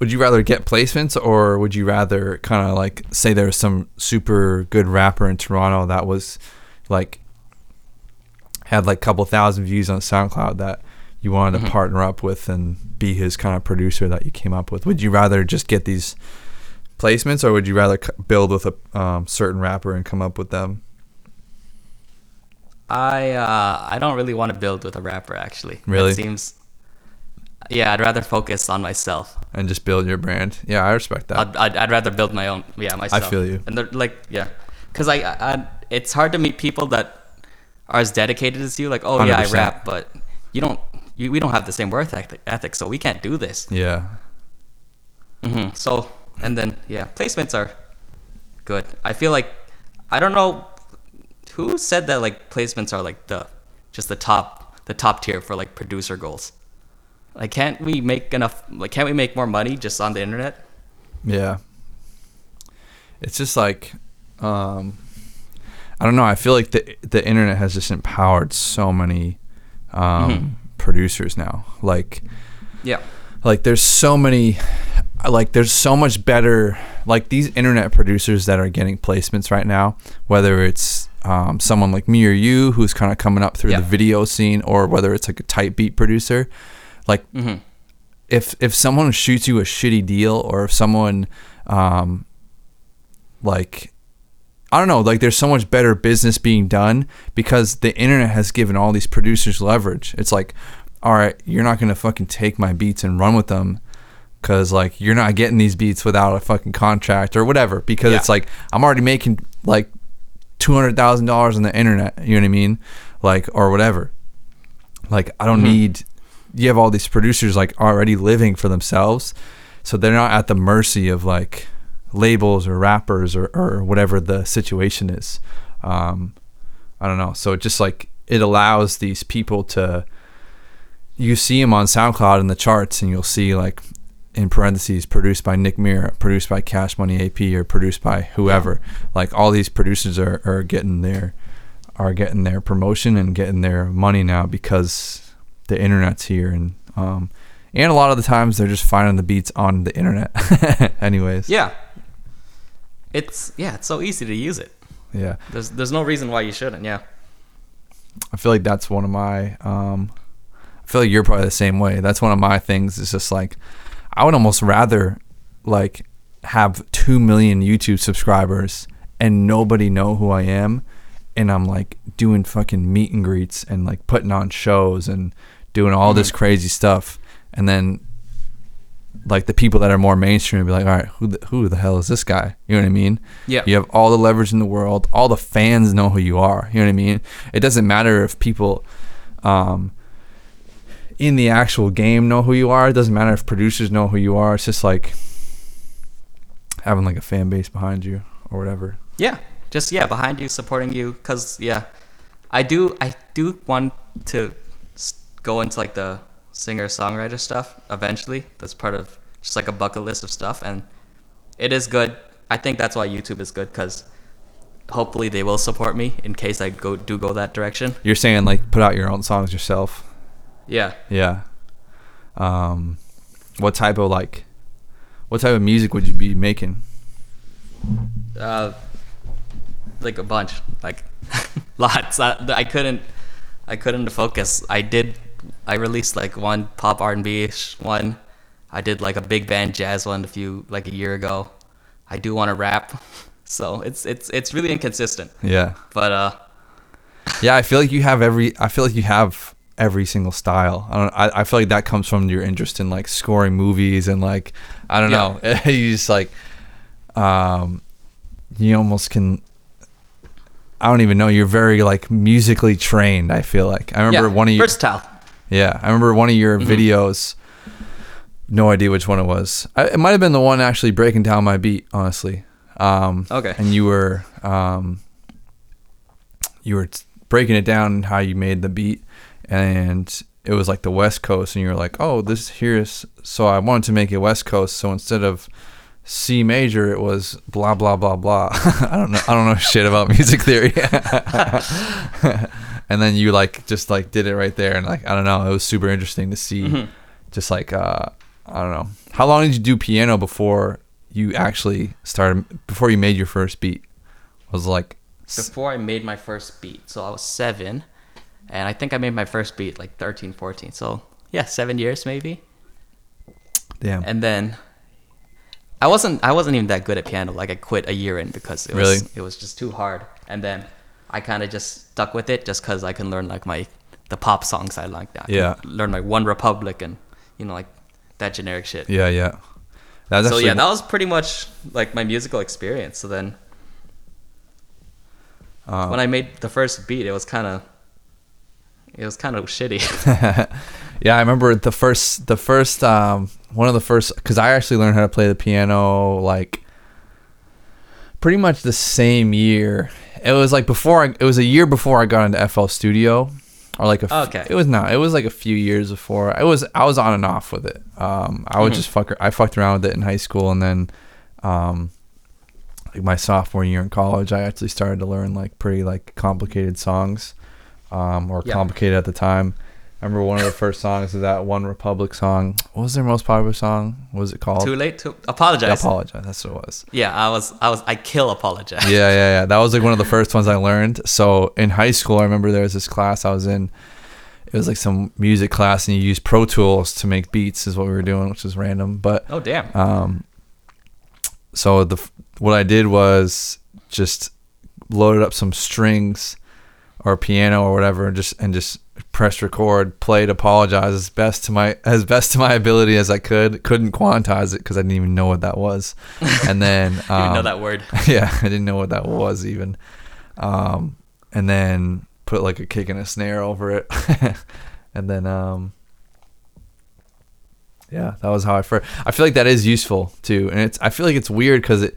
would you rather get placements or would you rather kind of like say there's some super good rapper in Toronto that was like had like a couple thousand views on SoundCloud that you wanted to partner up with and be his kind of producer that you came up with? Would you rather just get these placements or would you rather c- build with a um, certain rapper and come up with them? I uh, I don't really want to build with a rapper actually. Really? It seems. Yeah, I'd rather focus on myself. and just build your brand. Yeah, I respect that. I'd, I'd, I'd rather build my own. Yeah, myself. I feel you. And they're like, yeah, because I, I, it's hard to meet people that are as dedicated as you. Like, oh yeah, I rap, but you don't. You, we don't have the same worth ethic, so we can't do this. yeah. hmm So, and then yeah, placements are good. I feel like I don't know who said that like placements are like the just the top the top tier for like producer goals. Like, can't we make enough? Like, can't we make more money just on the internet? Yeah. It's just like um I don't know, I feel like the the internet has just empowered so many um Mhm. Producers now. Like Yeah. like there's so many like there's so much better like these internet producers that are getting placements right now whether it's um, someone like me or you who's kind of coming up through Yeah. the video scene or whether it's like a tight beat producer like hmm if if someone shoots you a shitty deal or if someone um like I don't know, like there's so much better business being done because the internet has given all these producers leverage. It's like, all right, you're not gonna fucking take my beats and run with them because like you're not getting these beats without a fucking contract or whatever because Yeah. it's like I'm already making like two hundred thousand dollars on the internet. You know what I mean? Like or whatever. Like I don't Mhm. need. You have all these producers like already living for themselves, so they're not at the mercy of like labels or rappers or, or whatever the situation is. Um, I don't know. So it just like it allows these people to. You see them on SoundCloud in the charts, and you'll see like in parentheses produced by Nick Mira, produced by Cash Money AP, or produced by whoever. Like all these producers are, are getting their are getting their promotion and getting their money now because the internet's here and um and a lot of the times they're just finding the beats on the internet. Anyways. Yeah. It's yeah, it's so easy to use it. Yeah. There's there's no reason why you shouldn't. Yeah. I feel like that's one of my um I feel like you're probably the same way. That's one of my things. It's just like I would almost rather like have 2 million YouTube subscribers and nobody know who I am and I'm like doing fucking meet and greets and like putting on shows and doing all this crazy stuff and then like the people that are more mainstream be like, all right, who the, who the hell is this guy? You know what I mean? Yeah. You have all the leverage in the world. All the fans know who you are. You know what I mean? It doesn't matter if people um, in the actual game know who you are. It doesn't matter if producers know who you are. It's just like having like a fan base behind you or whatever. Yeah, just yeah, behind you, supporting you, cause yeah, I do I do want to go into like the singer songwriter stuff eventually. That's part of just like a bucket list of stuff, and it is good. I think that's why YouTube is good, cause hopefully they will support me in case I go do go that direction. You're saying like put out your own songs yourself. Yeah, Yeah. Um, what type of like, what type of music would you be making? uh, like a bunch, like lots. I, I couldn't, I couldn't focus. I did, I released like one pop R and B one. I did like a big band jazz one a few like a year ago. I do want to rap, so it's it's it's really inconsistent. Yeah. But uh, Yeah, I feel like you have every. I feel like you have every single style. I don't. I, I feel like that comes from your interest in like scoring movies and like I don't Yeah. know. you just like, um, you almost can. I don't even know. You're very like musically trained. I feel like I remember yeah, one of your. versatile. Yeah, I remember one of your Mm-hmm. videos. No idea which one it was. I, it might have been the one actually breaking down my beat, honestly. Um, Okay. And you were um, you were t- breaking it down how you made the beat, and it was like the West Coast, and you were like, "Oh, this here's." So I wanted to make it West Coast. So instead of C major, it was blah blah blah blah. I don't know. I don't know shit about music theory. and then you like just like did it right there, and like I don't know. It was super interesting to see. Mhm. Just like uh, I don't know. How long did you do piano before you actually started? Before you made your first beat? Was like Before I made my first beat, so I was seven, and I think I made my first beat like 13, 14. So yeah, seven years maybe. damn. And then I wasn't I wasn't even that good at piano. Like I quit a year in because it was Really? it was just too hard. And then I kind of just stuck with it just because I can learn like my the pop songs I like. That Yeah. learn like One Republic and you know like that generic shit. yeah, yeah. That's so actually- yeah, that was pretty much like my musical experience. So then uh, when I made the first beat, it was kind of it was kind of shitty. yeah, I remember the first, the first, um, one of the first, because I actually learned how to play the piano like pretty much the same year. It was like before I, it was a year before I got into FL Studio, or like a, f- Okay. It was not. It was like a few years before. I was. I was on and off with it. Um, I would Mhm. just fuck. I fucked around with it in high school, and then, um, like my sophomore year in college, I actually started to learn like pretty like complicated songs, um, or Yeah. complicated at the time. I remember one of the first songs is that One Republic song. What was their most popular song? What was it called? Too late to apologize. I apologize. That's what it was. yeah, I was I was I kill apologize. yeah, yeah, yeah. That was like one of the first ones I learned. So in high school, I remember there was this class I was in. It was like some music class, and you use Pro Tools to make beats, is what we were doing, which is random. But Oh damn. um, so the what I did was just loaded up some strings or piano or whatever, and just and just pressed record, played, apologize as best to my as best to my ability as I could. Couldn't quantize it because I didn't even know what that was. And then you didn't know um, that word. yeah, I didn't know what that was even. Um, and then put like a kick and a snare over it, and then um, yeah, that was how I first. I feel like that is useful too, and it's. I feel like it's weird because it,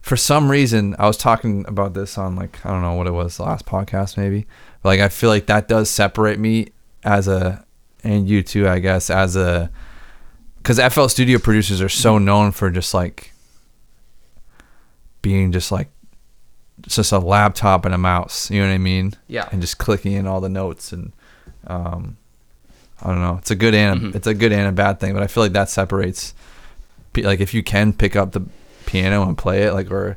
for some reason, I was talking about this on like I don't know what it was the last podcast maybe. Like I feel like that does separate me as a, and you too, I guess, as a, because FL Studio producers are so known for just like being just like just a laptop and a mouse. You know what I mean? Yeah. And just clicking in all the notes and um, I don't know. It's a good and a, Mhm. it's a good and a bad thing, but I feel like that separates. Like if you can pick up the piano and play it, like or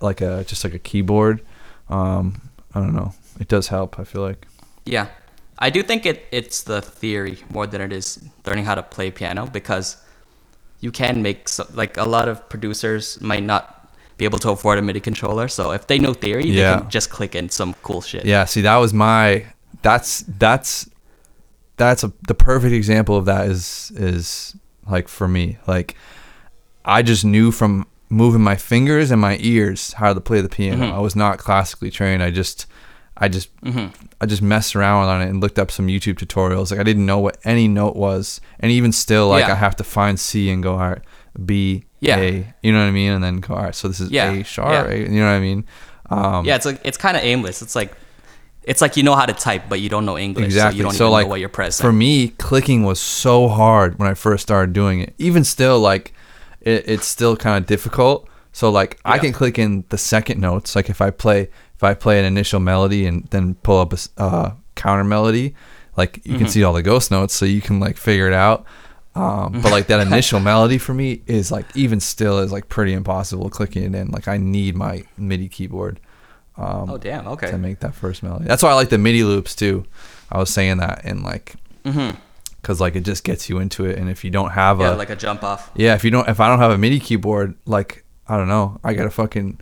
like a just like a keyboard, um, I don't know. It does help. I feel like. Yeah, I do think it it's the theory more than it is learning how to play piano because you can make so, like a lot of producers might not be able to afford a MIDI controller. So if they know theory, Yeah. they can just click in some cool shit. Yeah, see that was my that's that's that's a the perfect example of that is is like for me. Like I just knew from moving my fingers and my ears how to play the piano. Mhm. I was not classically trained. I just I just hmm I just messed around on it and looked up some YouTube tutorials. Like I didn't know what any note was, and even still, like Yeah. I have to find C and go all right, B, Yeah. A. You know what I mean? And then go all right. So this is Yeah, A sharp. yeah. A, you know what I mean? Um, yeah, it's like it's kind of aimless. It's like it's like you know how to type, but you don't know English. Exactly. So you don't So, even like know what you're pressing. for me, clicking was so hard when I first started doing it. Even still, like it, it's still kind of difficult. So like I can click in the second notes. Like if I play if I play an initial melody and then pull up a uh, counter melody, like you can Mhm. see all the ghost notes, so you can like figure it out. Um, but like that initial melody for me is like even still is like pretty impossible clicking it in. Like I need my MIDI keyboard. Um, oh damn. Okay. to make that first melody. That's why I like the MIDI loops too. I was saying that in like because like it just gets you into it, and if you don't have Yeah, a like a jump off. yeah, if you don't if I don't have a MIDI keyboard, like I don't know, I gotta fucking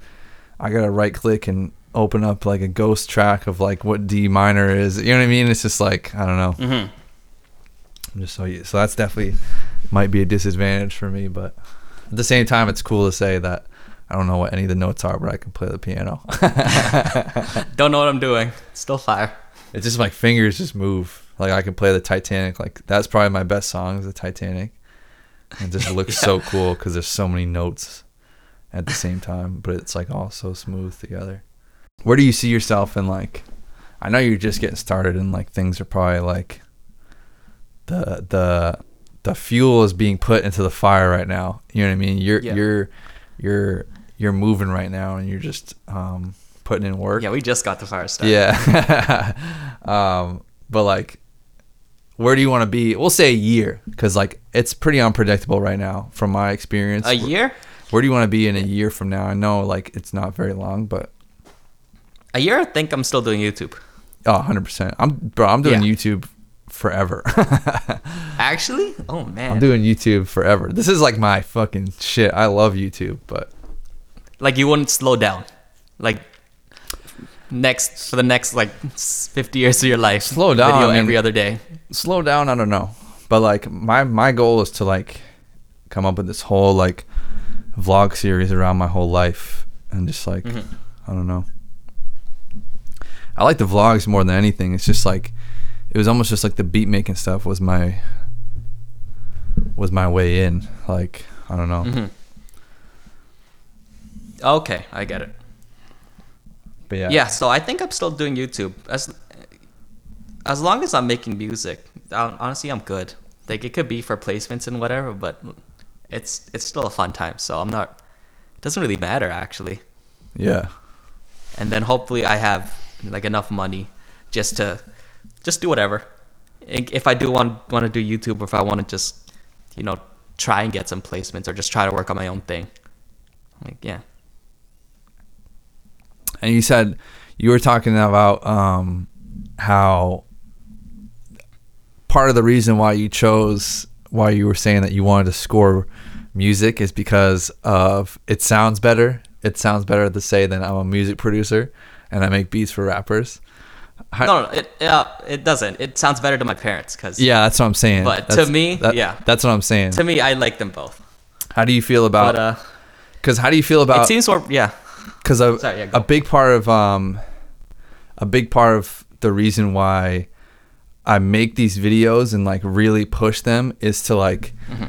I gotta right click and open up like a ghost track of like what D minor is. You know what I mean? It's just like I don't know. Mm-hmm. I'm just so so that's definitely might be a disadvantage for me, but at the same time, it's cool to say that I don't know what any of the notes are, but I can play the piano. Don't know what I'm doing. Still fire. it's just my fingers just move. Like I can play the Titanic. Like that's probably my best song is the Titanic. It just looks so cool because there's so many notes at the same time, but it's like all so smooth together. Where do you see yourself in like? I know you're just getting started and like things are probably like the the the fuel is being put into the fire right now. You know what I mean? You're Yeah. you're you're you're moving right now and you're just um putting in work. Yeah, we just got the fire started. Yeah. um, but like, where do you want to be? We'll say a year, because like it's pretty unpredictable right now from my experience. A year? Where do you want to be in a year from now? I know like it's not very long, but A year? I think I'm still doing YouTube. oh, 100 percent. I'm bro. I'm doing Yeah. YouTube forever. Actually? Oh man. I'm doing YouTube forever. This is like my fucking shit. I love YouTube, but like you wouldn't slow down. Like next for the next like 50 years of your life. Slow down, Video I mean- every other day. slow down i don't know but like my my goal is to like come up with this whole like vlog series around my whole life and just like Mhm. i don't know i like the vlogs more than anything it's just like it was almost just like the beat making stuff was my was my way in like i don't know Mhm. Okay, I get it. but yeah Yeah. so I think I'm still doing YouTube as as long as I'm making music. Honestly, I'm good. Like it could be for placements and whatever, but it's it's still a fun time. So I'm not. It doesn't really matter actually. yeah and then hopefully I have like enough money just to just do whatever. If I do want want to do YouTube, or if I want to just you know try and get some placements, or just try to work on my own thing, like yeah, and you said you were talking about um, how part of the reason why you chose why you were saying that you wanted to score music is because of it sounds better. It sounds better to say than I'm a music producer and I make beats for rappers. How- no, no, it uh, it doesn't. It sounds better to my parents because Yeah, that's what I'm saying. But to me, that- yeah. that's what I'm saying. to me I like them both. How do you feel about? uh, Because how do you feel about? it seems more yeah. because a, Sorry, yeah, a big part of um a big part of the reason why I make these videos and like really push them is to like Mm-hmm.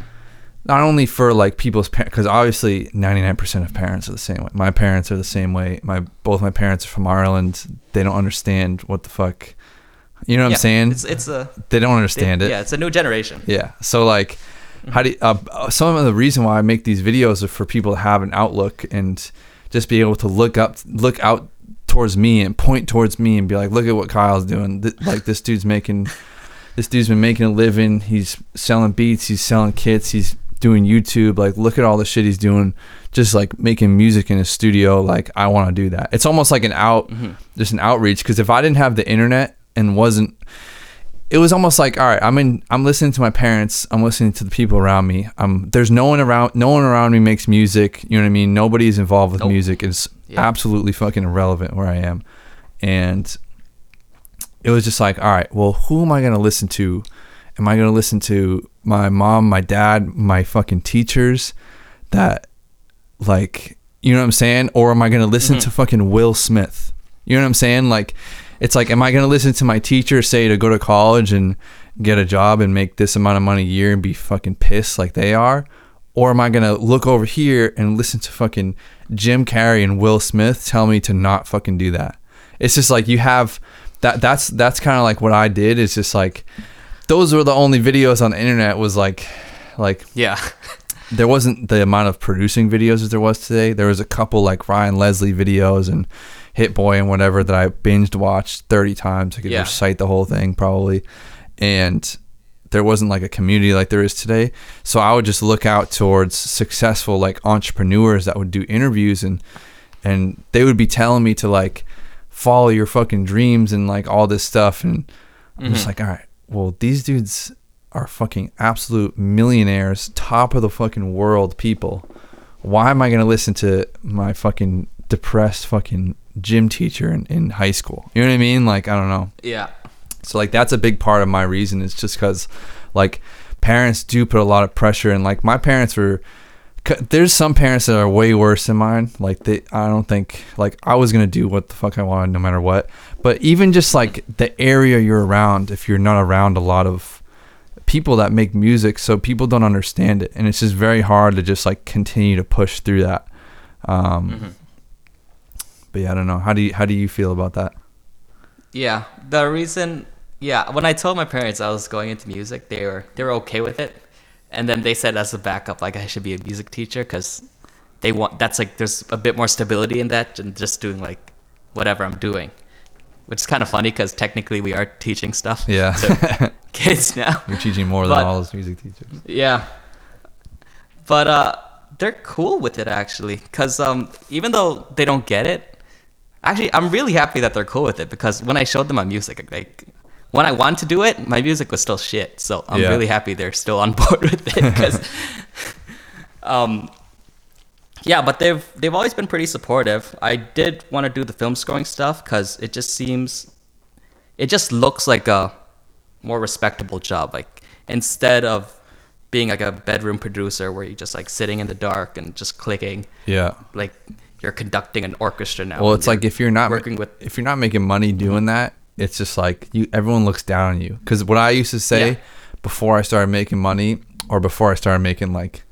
Not only for like people's parents, because obviously 99% of parents are the same way my parents are the same way my both my parents are from Ireland they don't understand what the fuck you know what yeah, I'm saying It's it's a they don't understand it yeah, it's a new generation. yeah. So like, how do you, uh, uh, some of the reason why I make these videos are for people to have an outlook and just be able to look up, look out towards me and point towards me and be like, look at what Kyle's doing. Th- like this dude's making, this dude's been making a living. He's selling beats. He's selling kits. He's doing YouTube. Like, look at all the shit he's doing. Just like making music in his studio. Like, I want to do that. It's almost like an out, just an outreach. Because if I didn't have the internet and wasn't it was almost like all right i'm in i'm listening to my parents i'm listening to the people around me um there's no one around no one around me makes music you know what i mean nobody's involved with Nope. music it's Yeah. absolutely fucking irrelevant where i am and it was just like all right well who am i going to listen to am i going to listen to my mom my dad my fucking teachers that like you know what i'm saying? Or am i going to listen mm-hmm. to fucking will smith? You know what i'm saying? Like it's like am i going to listen to my teacher say to go to college and get a job and make this amount of money a year and be fucking pissed like they are? Or am i going to look over here and listen to fucking jim carrey and will smith tell me to not fucking do that? It's just like you have that that's that's kind of like what i did is just like those were the only videos on the internet was like like Yeah. there wasn't the amount of producing videos as there was today. There was a couple like Ryan Leslie videos and Hit Boy and whatever that I binged watched 30 times. I could Yeah. recite the whole thing probably. And there wasn't like a community like there is today. So I would just look out towards successful like entrepreneurs that would do interviews and and they would be telling me to like follow your fucking dreams and like all this stuff and I'm just mm-hmm. like, all right, well, these dudes are fucking absolute millionaires, top of the fucking world people. Why am I gonna listen to my fucking depressed fucking gym teacher in, in high school. You know what I mean? Like I don't know. Yeah. So like that's a big part of my reason is just because like parents do put a lot of pressure and like my parents were there's some parents that are way worse than mine. Like they i don't think like i was gonna do what the fuck i wanted no matter what. But even just like the area you're around if you're not around a lot of people that make music so people don't understand it. And it's just very hard to just like continue to push through that. Um Mm-hmm. but yeah i don't know. How do you how do you feel about that? Yeah, the reason, yeah, when I told my parents I was going into music, they were they were okay with it, and then they said as a backup, like I should be a music teacher because they want that's like there's a bit more stability in that than just doing like whatever I'm doing, which is kind of funny because technically we are teaching stuff yeah to kids now. you're teaching more than But- all those music teachers Yeah. But uh they're cool with it actually cuz um even though they don't get it, actually I'm really happy that they're cool with it because when I showed them my music like when I wanted to do it, my music was still shit. So I'm Yeah. really happy they're still on board with it cuz um yeah, but they've they've always been pretty supportive. I did want to do the film scoring stuff cuz it just seems it just looks like a more respectable job. Like instead of being like a bedroom producer where you're just like sitting in the dark and just clicking, yeah like you're conducting an orchestra now. Well, it's like if you're not working with if you're not making money doing that, it's just like you everyone looks down on you. Because what I used to say Yeah. before I started making money, or before I started making like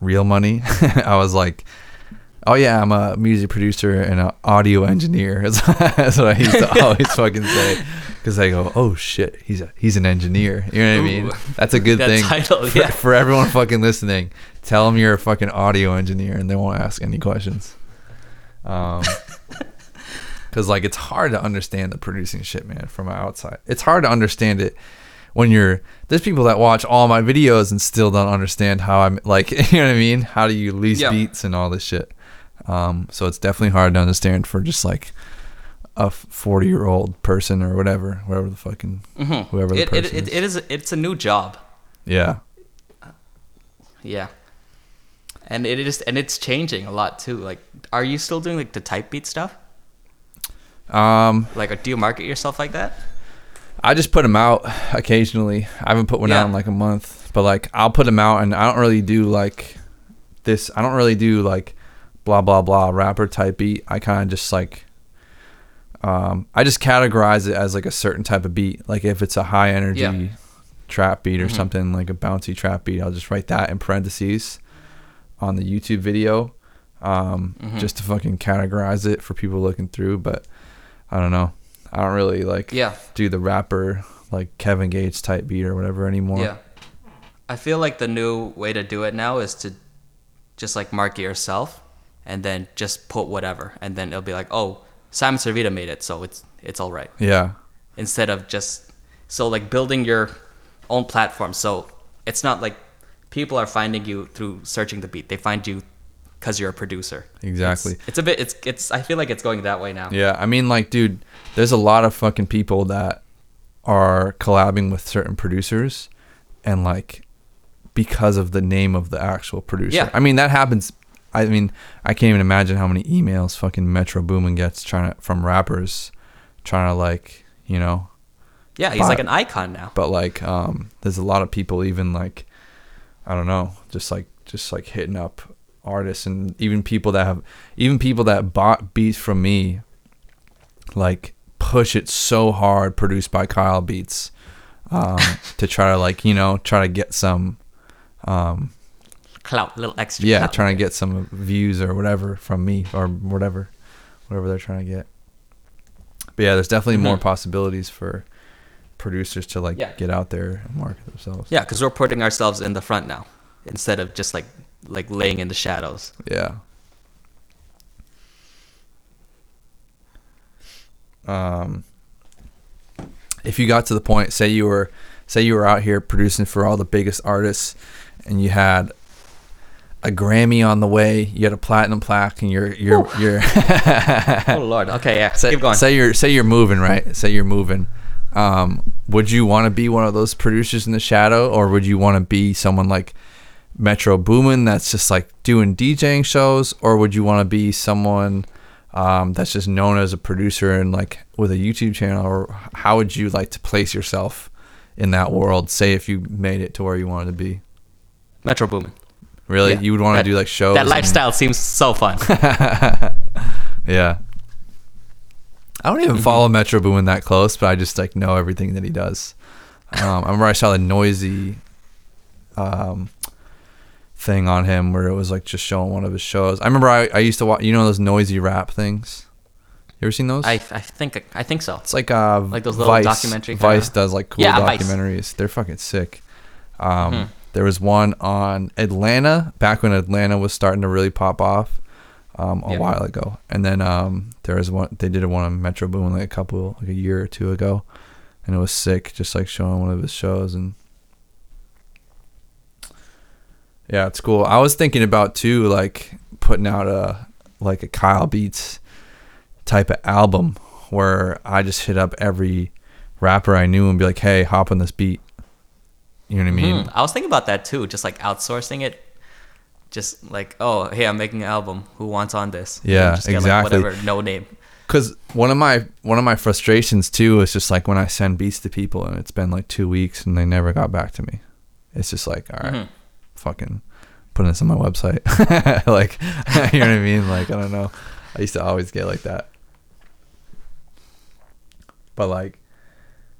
real money, I was like, "Oh yeah, I'm a music producer and an audio engineer." That's what I used to always fucking say. Because I go, "Oh shit, he's a he's an engineer." You know what I mean? That's a good That thing title, for, yeah. for everyone fucking listening. Tell them you're a fucking audio engineer, and they won't ask any questions. Um, because like it's hard to understand the producing shit, man, from outside. It's hard to understand it when you're. There's people that watch all my videos and still don't understand how I'm like. You know what I mean? How do you release Yeah. beats and all this shit? Um, so it's definitely hard to understand for just like a 40 year old person or whatever, whatever the fucking Mhm. whoever the it, person it, is. it is it's a new job. yeah. Yeah. And it is and it's changing a lot too. Like are you still doing like the type beat stuff? Um, Like do you market yourself like that? I just put them out occasionally. I haven't put one out in like a month, but like I'll put them out, and I don't really do like this. I don't really do like blah blah blah rapper type beat. I kind of just like um, I just categorize it as like a certain type of beat. Like if it's a high energy Yeah. trap beat or Mhm. something like a bouncy trap beat, I'll just write that in parentheses on the YouTube video, um, Mhm. just to fucking categorize it for people looking through. But I don't know. I don't really like Yeah. do the rapper like Kevin Gates type beat or whatever anymore. Yeah. I feel like the new way to do it now is to just like market yourself and then just put whatever and then it'll be like, "Oh, Simon Servida made it, so it's it's all right." Yeah. Instead of just so like building your own platform. So it's not like people are finding you through searching the beat. They find you cuz you're a producer. Exactly. It's, it's a bit it's it's I feel like it's going that way now. Yeah. I mean, like, dude, there's a lot of fucking people that are collabing with certain producers and like because of the name of the actual producer. Yeah. I mean, that happens. I mean, I can't even imagine how many emails fucking Metro Boomin gets trying to from rappers trying to like, you know, Yeah, he's But- like an icon now. but like um there's a lot of people even like i don't know just like just like hitting up artists and even people that have even people that bought beats from me like push it so hard produced by kyle beats um to try to like you know try to get some um Clout, little extra yeah clout. trying to get some views or whatever from me or whatever whatever they're trying to get but yeah there's definitely more Mhm. possibilities for producers to like Yeah. get out there and market themselves Yeah, because we're putting ourselves in the front now instead of just like like laying in the shadows. Yeah. Um, if you got to the point, say you were, say you were out here producing for all the biggest artists, and you had a Grammy on the way, you had a platinum plaque, and you're you're you're oh lord. Okay, yeah. say, Keep going. say you're say you're moving right. Say you're moving. Um, would you want to be one of those producers in the shadow, or would you want to be someone like Metro Boomin that's just like doing DJing shows, or would you want to be someone um, that's just known as a producer and like with a YouTube channel, or how would you like to place yourself in that world? Say if you made it to where you wanted to be. Metro Boomin. Really, Yeah. you would want to do like shows. That and- lifestyle seems so fun. Yeah. I don't Mm-hmm. even follow Metro Boomin that close, but I just like know everything that he does. Um, I remember I saw the Noisey um, thing on him where it was like just showing one of his shows. I remember I, I used to watch, you know, those Noisey rap things. You ever seen those? I I think I think so. it's like uh, Like those little Vice. documentary Vice does like cool Yeah, Vice. documentaries. They're fucking sick. Um, Mhm. There was one on Atlanta back when Atlanta was starting to really pop off um, a Yeah. while ago, and then um, there was one they did one on Metro Boomin like a couple like a year or two ago, and it was sick, just like showing one of his shows and. Yeah, it's cool. I was thinking about too, like putting out a like a Kyle Beats type of album where I just hit up every rapper I knew and be like, "Hey, hop on this beat." You know what I mean? Hmm. I was thinking about that too, just like outsourcing it. Just like, oh, hey, I'm making an album. Who wants on this? Yeah, just get, exactly. Like, whatever, no name. Because one of my one of my frustrations too is just like when I send beats to people and it's been like two weeks and they never got back to me. It's just like, all right, Mhm. Fucking putting this on my website. like, you know what I mean? Like, I don't know. I used to always get like that. But like,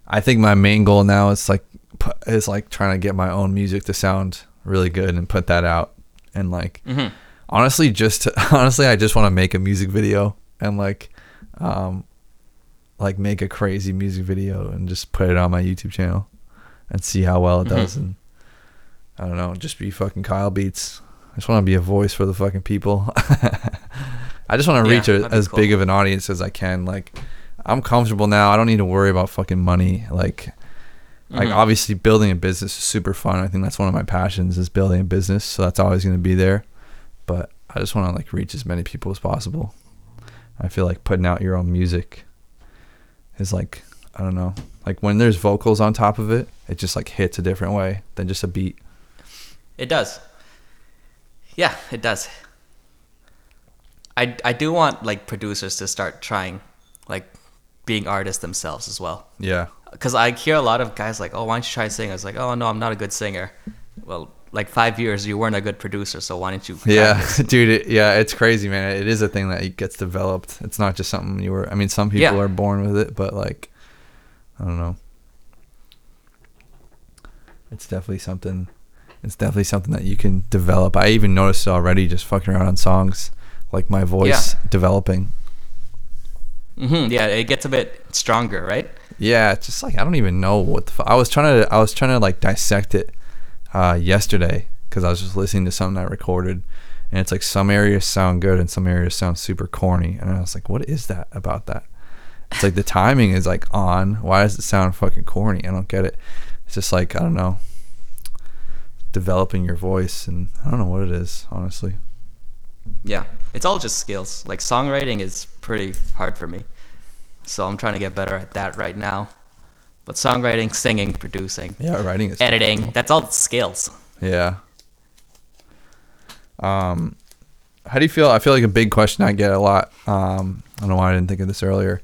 I think my main goal now is like is like trying to get my own music to sound really good and put that out and like hmm honestly just to, honestly i just want to make a music video and like um like make a crazy music video and just put it on my youtube channel and see how well it does Mhm. and i don't know just be fucking kyle beats. I just want to be a voice for the fucking people. I just want to Yeah, reach a, as cool. big of an audience as i can. Like i'm comfortable now. I don't need to worry about fucking money. Like like Mhm. obviously building a business is super fun. I think that's one of my passions is building a business so that's always going to be there. But i just want to like reach as many people as possible. I feel like putting out your own music is like i don't know. Like when there's vocals on top of it it just like hits a different way than just a beat It does. Yeah, it does. I I do want like producers to start trying, like, being artists themselves as well. yeah Because I hear a lot of guys like, "Oh, why don't you try singing?" I was like, "Oh no, I'm not a good singer." Well, like five years, you weren't a good producer, so why didn't you? yeah dude it, yeah it's crazy man it is a thing that gets developed it's not just something you were i mean some people Yeah. are born with it but like i don't know it's definitely something it's definitely something that you can develop. I even noticed it already just fucking around on songs like my voice developing. Hmm yeah, it gets a bit stronger, right? yeah it's just like i don't even know what the fu- i was trying to i was trying to like dissect it uh yesterday because i was just listening to something i recorded and it's like some areas sound good and some areas sound super corny and i was like what is that about that? It's like the timing is like on. Why does it sound fucking corny? I don't get it. It's just like i don't know developing your voice and i don't know what it is honestly Yeah, it's all just skills. Like songwriting is pretty hard for me, so I'm trying to get better at that right now. But songwriting, singing, producing, yeah writing is editing, that's all skills. Yeah. Um, how do you feel? I feel like a big question I get a lot. Um, I don't know why I didn't think of this earlier.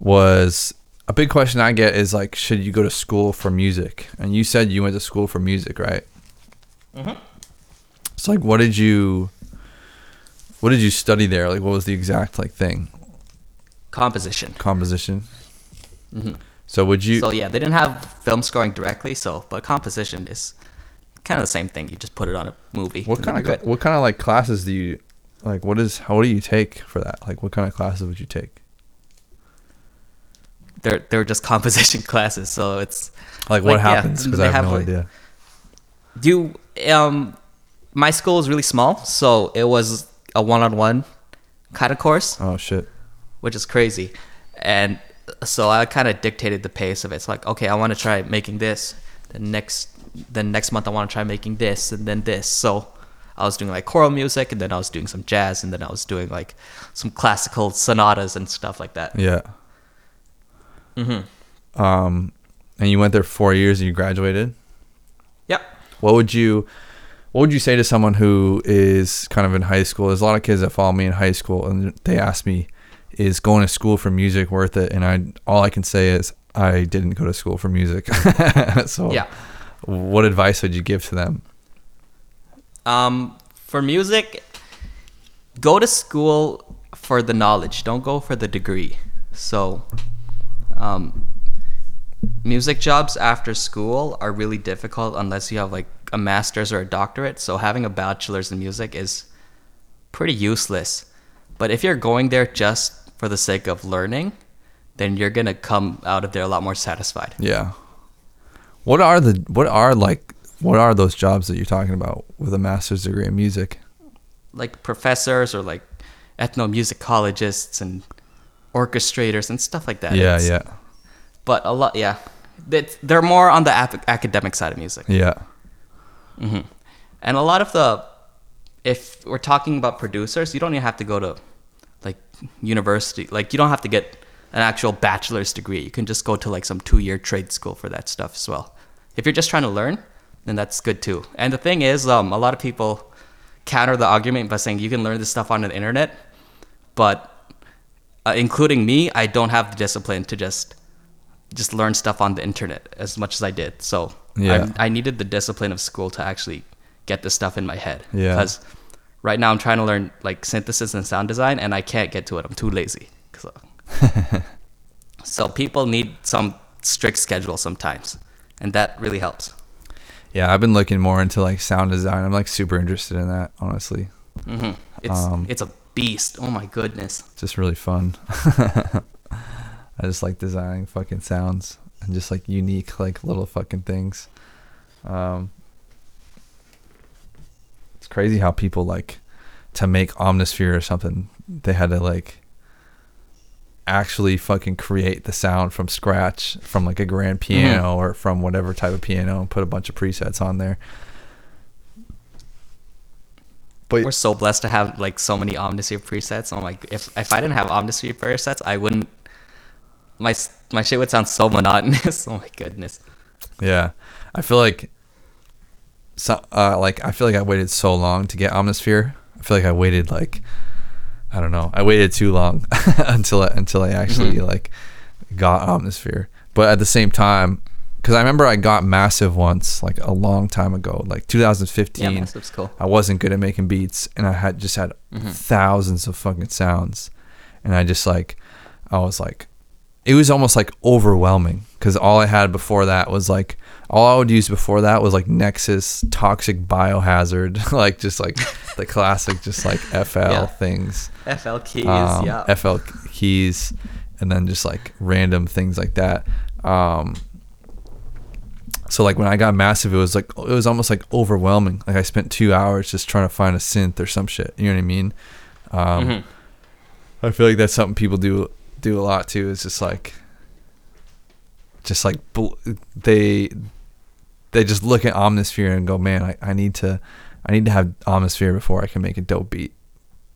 Was a big question I get is like, should you go to school for music? And you said you went to school for music, right? Mhm. So like, what did you, what did you study there? Like, what was the exact like thing? Composition. Composition. hmm So would you? so yeah, they didn't have film scoring directly, so but composition is kind of the same thing. You just put it on a movie. what kind of good. what kind of like classes do you like? What is how do you take for that? Like, what kind of classes would you take? They're they're just composition classes, so it's Like, what Like, yeah, happens? Because they I have, have, no like- idea. You um my school is really small, so it was a one-on-one kind of course. Oh shit. which is crazy. And so I kind of dictated the pace of it. It's like, okay, I want to try making this. The next, then next month I want to try making this, and then this. So I was doing like choral music, and then I was doing some jazz, and then I was doing like some classical sonatas and stuff like that. Yeah. hmm Um, and you went there four years and you graduated. What would you, what would you say to someone who is kind of in high school? There's a lot of kids that follow me in high school, and they ask me, "Is going to school for music worth it?" And I all I can say is I didn't go to school for music. so Yeah. what advice would you give to them? Um, for music, go to school for the knowledge. Don't go for the degree. So, um, music jobs after school are really difficult unless you have like a master's or a doctorate. So having a bachelor's in music is pretty useless. But if you're going there just for the sake of learning, then you're gonna come out of there a lot more satisfied. Yeah. What are the what are like what are those jobs that you're talking about with a master's degree in music? like professors or like ethnomusicologists and orchestrators and stuff like that. yeah, It's- yeah, But a lot, yeah, It's- they're more on the academic side of music, yeah, and a lot of the, if we're talking about producers, you don't even have to go to, like university. Like you don't have to get an actual bachelor's degree. You can just go to like some two-year trade school for that stuff as well. If you're just trying to learn, then that's good too. And the thing is, um, a lot of people counter the argument by saying you can learn this stuff on the internet, but uh, including me, I don't have the discipline to just just learn stuff on the internet as much as I did. So Yeah. I, I needed the discipline of school to actually get this stuff in my head. Yeah. Because right now I'm trying to learn like synthesis and sound design, and I can't get to it. I'm too lazy. So, so people need some strict schedule sometimes, and that really helps. yeah. I've been looking more into like sound design. I'm like super interested in that, honestly. hmm It's Um, it's a beast. Oh my goodness. It's just really fun. I just like designing fucking sounds and just like unique like little fucking things. Um, it's crazy how people like to make Omnisphere or something. They had to like actually fucking create the sound from scratch from like a grand piano or from whatever type of piano and put a bunch of presets on there. But We're so blessed to have like so many Omnisphere presets. I'm like, if if I didn't have Omnisphere presets, I wouldn't. My my shit would sound so monotonous. oh my goodness. Yeah, I feel like so uh, like I feel like I waited so long to get Omnisphere. I feel like I waited like I don't know. I waited too long until I, until I actually like got Omnisphere. But at the same time, because I remember I got Massive once, like a long time ago, like 2015. Yeah, Massive's cool. I wasn't good at making beats, and I had just had thousands of fucking sounds, and I just like, I was like, it was almost like overwhelming because all I had before that was like, all I would use before that was like Nexus, Toxic Biohazard, like just like the classic, just like FL Yeah. things, FL keys, um, yeah. FL keys, and then just like random things like that. Um, so like when I got massive, it was like it was almost like overwhelming. Like I spent two hours just trying to find a synth or some shit. You know what I mean? Um, Mhm. I feel like that's something people do do a lot too. Is just like, just like they they just look at Omnisphere and go, man, I, I need to I need to have Omnisphere before I can make a dope beat.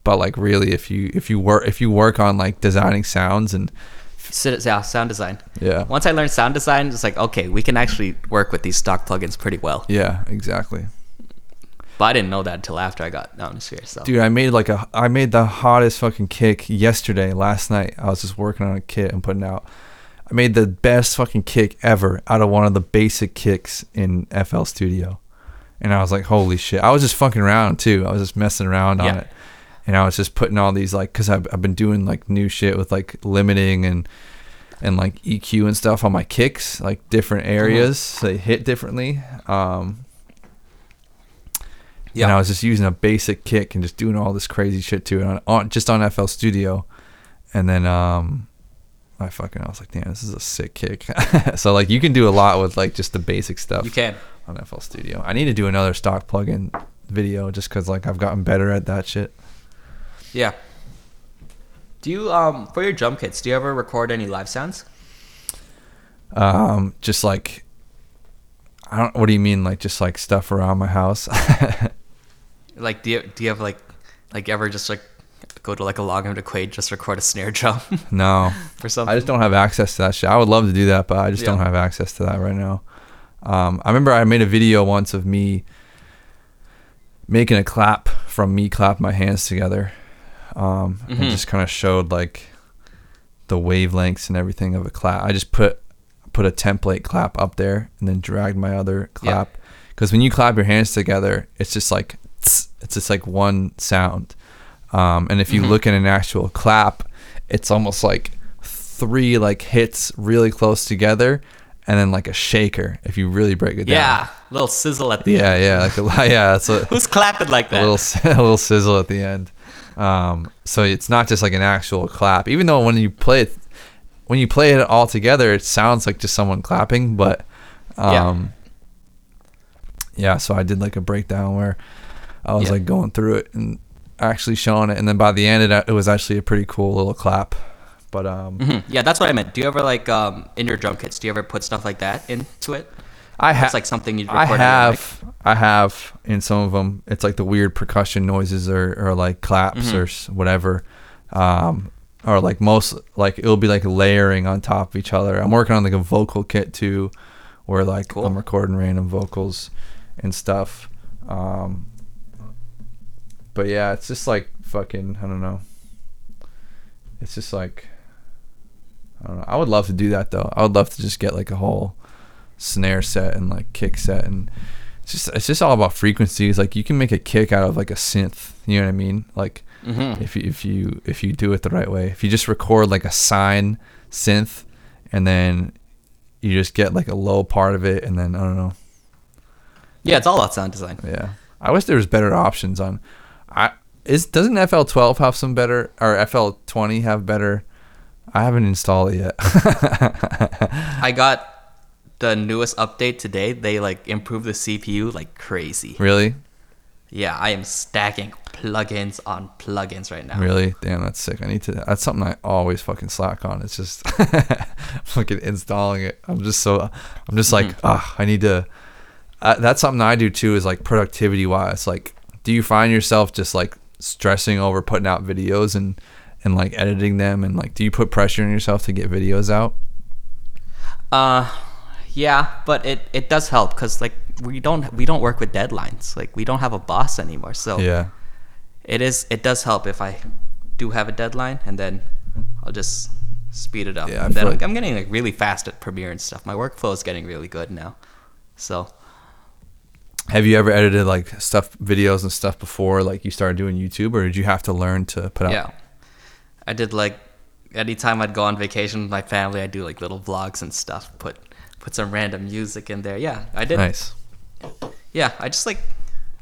But like really, if you if you work if you work on like designing sounds and Sit- yeah, sound design. yeah Once I learned sound design, it's like okay, we can actually work with these stock plugins pretty well. yeah exactly. But I didn't know that until after I got down to Omnisphere. So Dude, I made like a I made the hottest fucking kick yesterday, last night. I was just working on a kit and putting out. I made the best fucking kick ever out of one of the basic kicks in FL Studio. And I was like, holy shit. I was just fucking around too. I was just messing around on Yeah. it. And I was just putting all these like cuz I've I've been doing like new shit with like limiting and and like EQ and stuff on my kicks, like different areas, so they hit differently. Um and I was just using a basic kick and just doing all this crazy shit to it on, on just on FL Studio, and then um, I fucking I was like, damn, this is a sick kick. so like you can do a lot with like just the basic stuff you can. on FL Studio. I need to do another stock plugin video just because like I've gotten better at that shit. Yeah. Do you um for your drum kits? Do you ever record any live sounds? Um, just like I don't. What do you mean? Like just like stuff around my house? Like do you do you have like like ever just like go to like a log to Quaid just record a snare drum no. or something? I just don't have access to that shit. I would love to do that, but I just don't have access to that right now. Um, I remember I made a video once of me making a clap from me clap my hands together. Um, and Mhm. just kind of showed like the wavelengths and everything of a clap. I just put put a template clap up there and then dragged my other clap because when you clap your hands together, it's just like tss, it's just like one sound. Um, and if you Mhm. look at an actual clap, it's almost like three like hits really close together, and then like a shaker if you really break it down. Yeah, little sizzle at the end. Yeah, yeah, like a, yeah, that's a, Who's clapping like a that? little s- a little sizzle at the end. Um, so it's not just like an actual clap, even though when you play it, when you play it all together, it sounds like just someone clapping. But Yeah. um, yeah. So I did like a breakdown where I was Yeah. like going through it and actually showing it, and then by the end, it, it was actually a pretty cool little clap. But um, Mhm. Yeah, that's what I meant. Do you ever like um in your drum kits? Do you ever put stuff like that into it? I have like something you I have, I have in some of them. It's like the weird percussion noises or, or like claps Mm-hmm. or whatever, um, or like most like it'll be like layering on top of each other. I'm working on like a vocal kit too, where like Cool. I'm recording random vocals and stuff. Um, but yeah, it's just like fucking. I don't know. It's just like. I don't know. I would love to do that though. I would love to just get like a whole snare set and like kick set and it's just it's just all about frequencies. Like you can make a kick out of like a synth. You know what I mean? Like Mhm. if you if you if you do it the right way. If you just record like a sine synth and then you just get like a low part of it and then I don't know. Yeah, it's all about sound design. Yeah. I wish there was better options on I is doesn't FL12 have some better or FL20 have better I haven't installed it yet. I got the newest update today. They like improved the CPU like crazy. really? Yeah, I am stacking plugins on plugins right now. Really? Damn, that's sick. I need to. That's something I always fucking slack on. It's just fucking installing it. I'm just so. I'm just like, ah, I need to. Uh, that's something I do too. Is like productivity wise. Like, do you find yourself just like stressing over putting out videos and and like editing them and like, do you put pressure on yourself to get videos out? Uh, yeah, but it it does help because like we don't we don't work with deadlines. Like we don't have a boss anymore. So Yeah. it is it does help if I do have a deadline and then I'll just speed it up. Yeah, and then like- I'm getting like really fast at Premiere and stuff. My workflow is getting really good now. So Have you ever edited like stuff, videos and stuff before like you started doing YouTube, or did you have to learn to put out? yeah, I did like anytime I'd go on vacation with my family, I'd do like little vlogs and stuff. Put put some random music in there. Yeah, I did. Nice. Yeah, I just like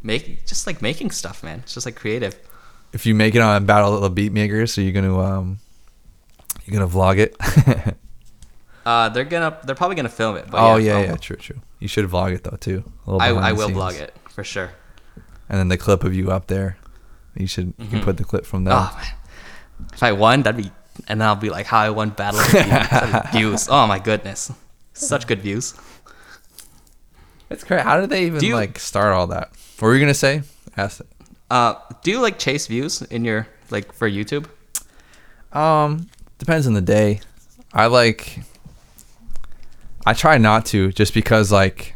make just like making stuff, man. It's just like creative. If you make it on Battle of the Beat Makers, are you gonna um, you gonna vlog it? Uh, they're gonna they're probably gonna film it. But oh yeah, yeah, yeah, true, true. You should vlog it though too. a I I will scenes. vlog it for sure. and then the clip of you up there. You should you can Mhm. put the clip from there. Oh man, if I won, that'd be, and then I'll be like, how I won Battle of views. Oh my goodness, such good views. It's crazy. How did they even Do you- like start all that? What were you gonna say? Ask it. Uh, do you like chase views in your like for YouTube? Um, depends on the day. I like. I try not to, just because like.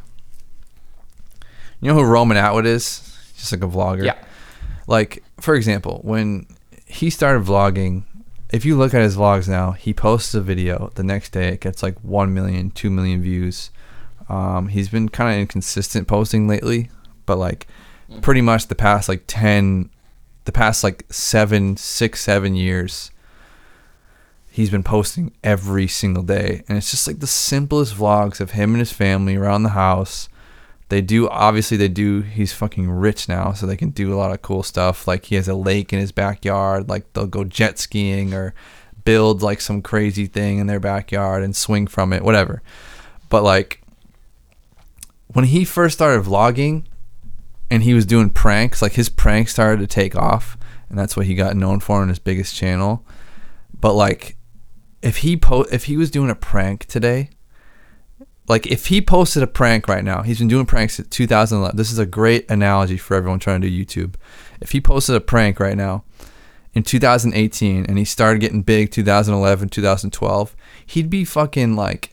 You know who Roman Atwood is? Just like a vlogger. Yeah. Like for example, when he started vlogging, if you look at his vlogs now, he posts a video. The next day, it gets like 1 million, 2 million views. Um, he's been kind of inconsistent posting lately, but like pretty much the past like 10, the past like seven, six, seven years, he's been posting every single day. And it's just like the simplest vlogs of him and his family around the house. They do, obviously, they do. He's fucking rich now, so they can do a lot of cool stuff. Like he has a lake in his backyard. Like they'll go jet skiing or build like some crazy thing in their backyard and swing from it, whatever. But like when he first started vlogging and he was doing pranks, like his pranks started to take off, and that's what he got known for on his biggest channel. But like if he po- if he was doing a prank today, like if he posted a prank right now, he's been doing pranks since 2011. This is a great analogy for everyone trying to do YouTube. If he posted a prank right now in 2018 and he started getting big 2011, 2012, he'd be fucking like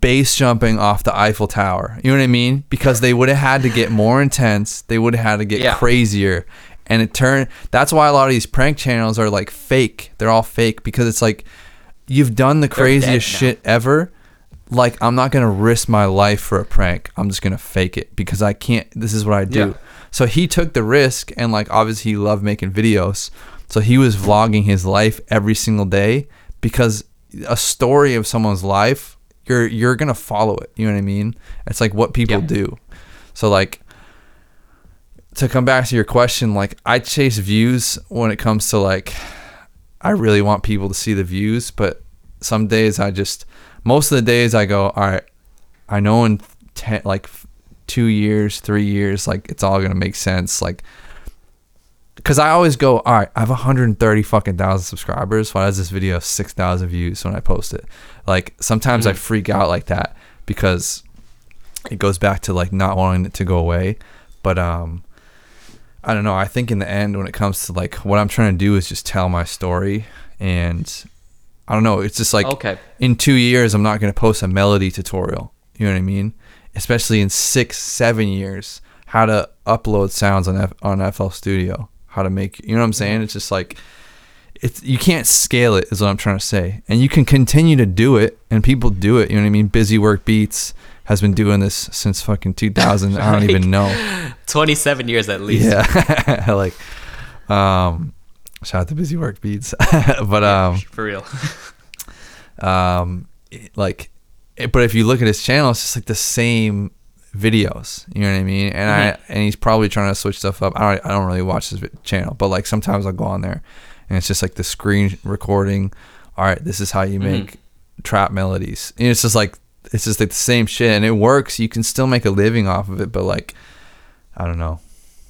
base jumping off the Eiffel Tower. You know what I mean? Because they would have had to get more intense. They would have had to get Yeah. crazier. And it turned that's why a lot of these prank channels are like fake. They're all fake because it's like you've done the craziest shit ever. Like I'm not gonna risk my life for a prank. I'm just gonna fake it because I can't. This is what I do. Yeah. So he took the risk and like obviously he loved making videos. So he was vlogging his life every single day because a story of someone's life, you're you're gonna follow it. You know what I mean? It's like what people Yeah. do. So like to come back to your question, like I chase views when it comes to like I really want people to see the views, but some days I just most of the days I go, all right, I know in ten, like two years, three years, like it's all gonna make sense, like. Cause I always go, all right, I have 130 fucking thousand subscribers. Why does this video have 6,000 views when I post it? Like sometimes I freak out like that because it goes back to like not wanting it to go away. But um, I don't know. I think in the end, when it comes to like what I'm trying to do is just tell my story, and I don't know. It's just like Okay. in two years, I'm not going to post a melody tutorial. You know what I mean? Especially in six, seven years, how to upload sounds on F- on FL Studio, how to make. You know what I'm saying? It's just like it's you can't scale it is what I'm trying to say. And you can continue to do it and people do it, you know what I mean? Busy Work Beats has been doing this since fucking 2000. I don't even know. 27 years at least. Yeah. like um shout out to Busy Work Beats. but um For real. um it- like it, but if you look at his channel it's just like the same videos you know what i mean and i and he's probably trying to switch stuff up i don't i don't really watch his channel but like sometimes i'll go on there and it's just like the screen recording all right this is how you make trap melodies and it's just like it's just like the same shit and it works. You can still make a living off of it but like i don't know.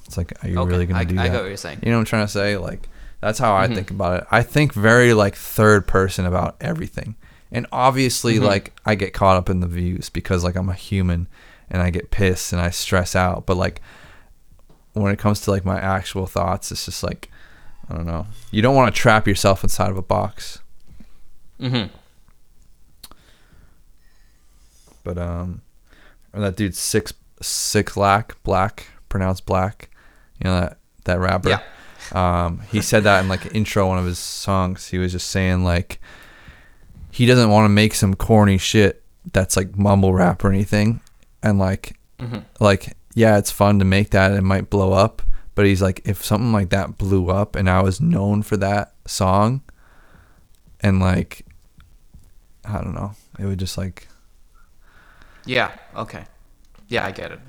It's like are you Okay, really gonna I- do I that? get what you're saying. you know what i'm trying to say? Like that's how i think about it. I think very like third person about everything. And obviously like i get caught up in the views because like i'm a human and i get pissed and i stress out. But like when it comes to like my actual thoughts it's just like i don't know. You don't want to trap yourself inside of a box. Mm-hmm. But um or that dude six six lack black pronounced black you know that that rapper. Yeah. um he said that in like an intro one of his songs. He was just saying like he doesn't want to make some corny shit that's like mumble rap or anything. And like like yeah it's fun to make that. It might blow up. But he's like if something like that blew up and i was known for that song and like i don't know. It would just like Yeah. Okay. Yeah, I get it.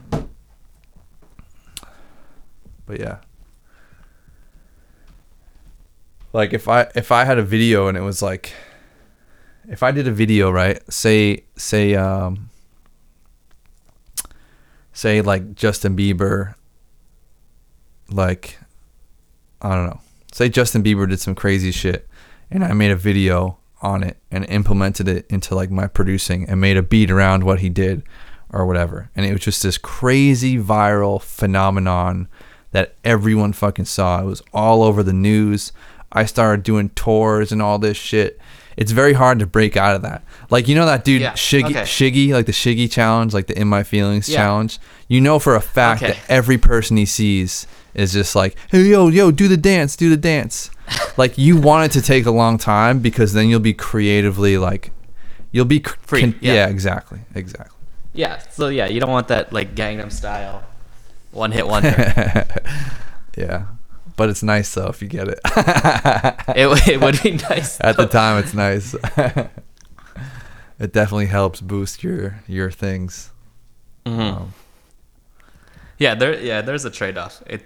but yeah like if i if i had a video and it was like if i did a video right say say um say like justin bieber like i don't know say justin bieber did some crazy shit and i made a video on it and implemented it into like my producing and made a beat around what he did or whatever. And it was just this crazy viral phenomenon that everyone fucking saw. It was all over the news. I started doing tours and all this shit. It's very hard to break out of that. Like you know that dude Yeah, shiggy okay. shiggy like the shiggy challenge like the in my feelings Yeah. challenge? You know for a fact Okay. that every person he sees is just like hey yo yo do the dance do the dance like you want it to take a long time because then you'll be creatively like you'll be cr- Free, con- yeah. yeah exactly exactly Yeah. So yeah, you don't want that like Gangnam style, one hit wonder. yeah but it's nice though if you get it it, it would be nice. at the time it's nice it definitely helps boost your your things Mhm. um, Yeah, there. Yeah, there's a trade off. It.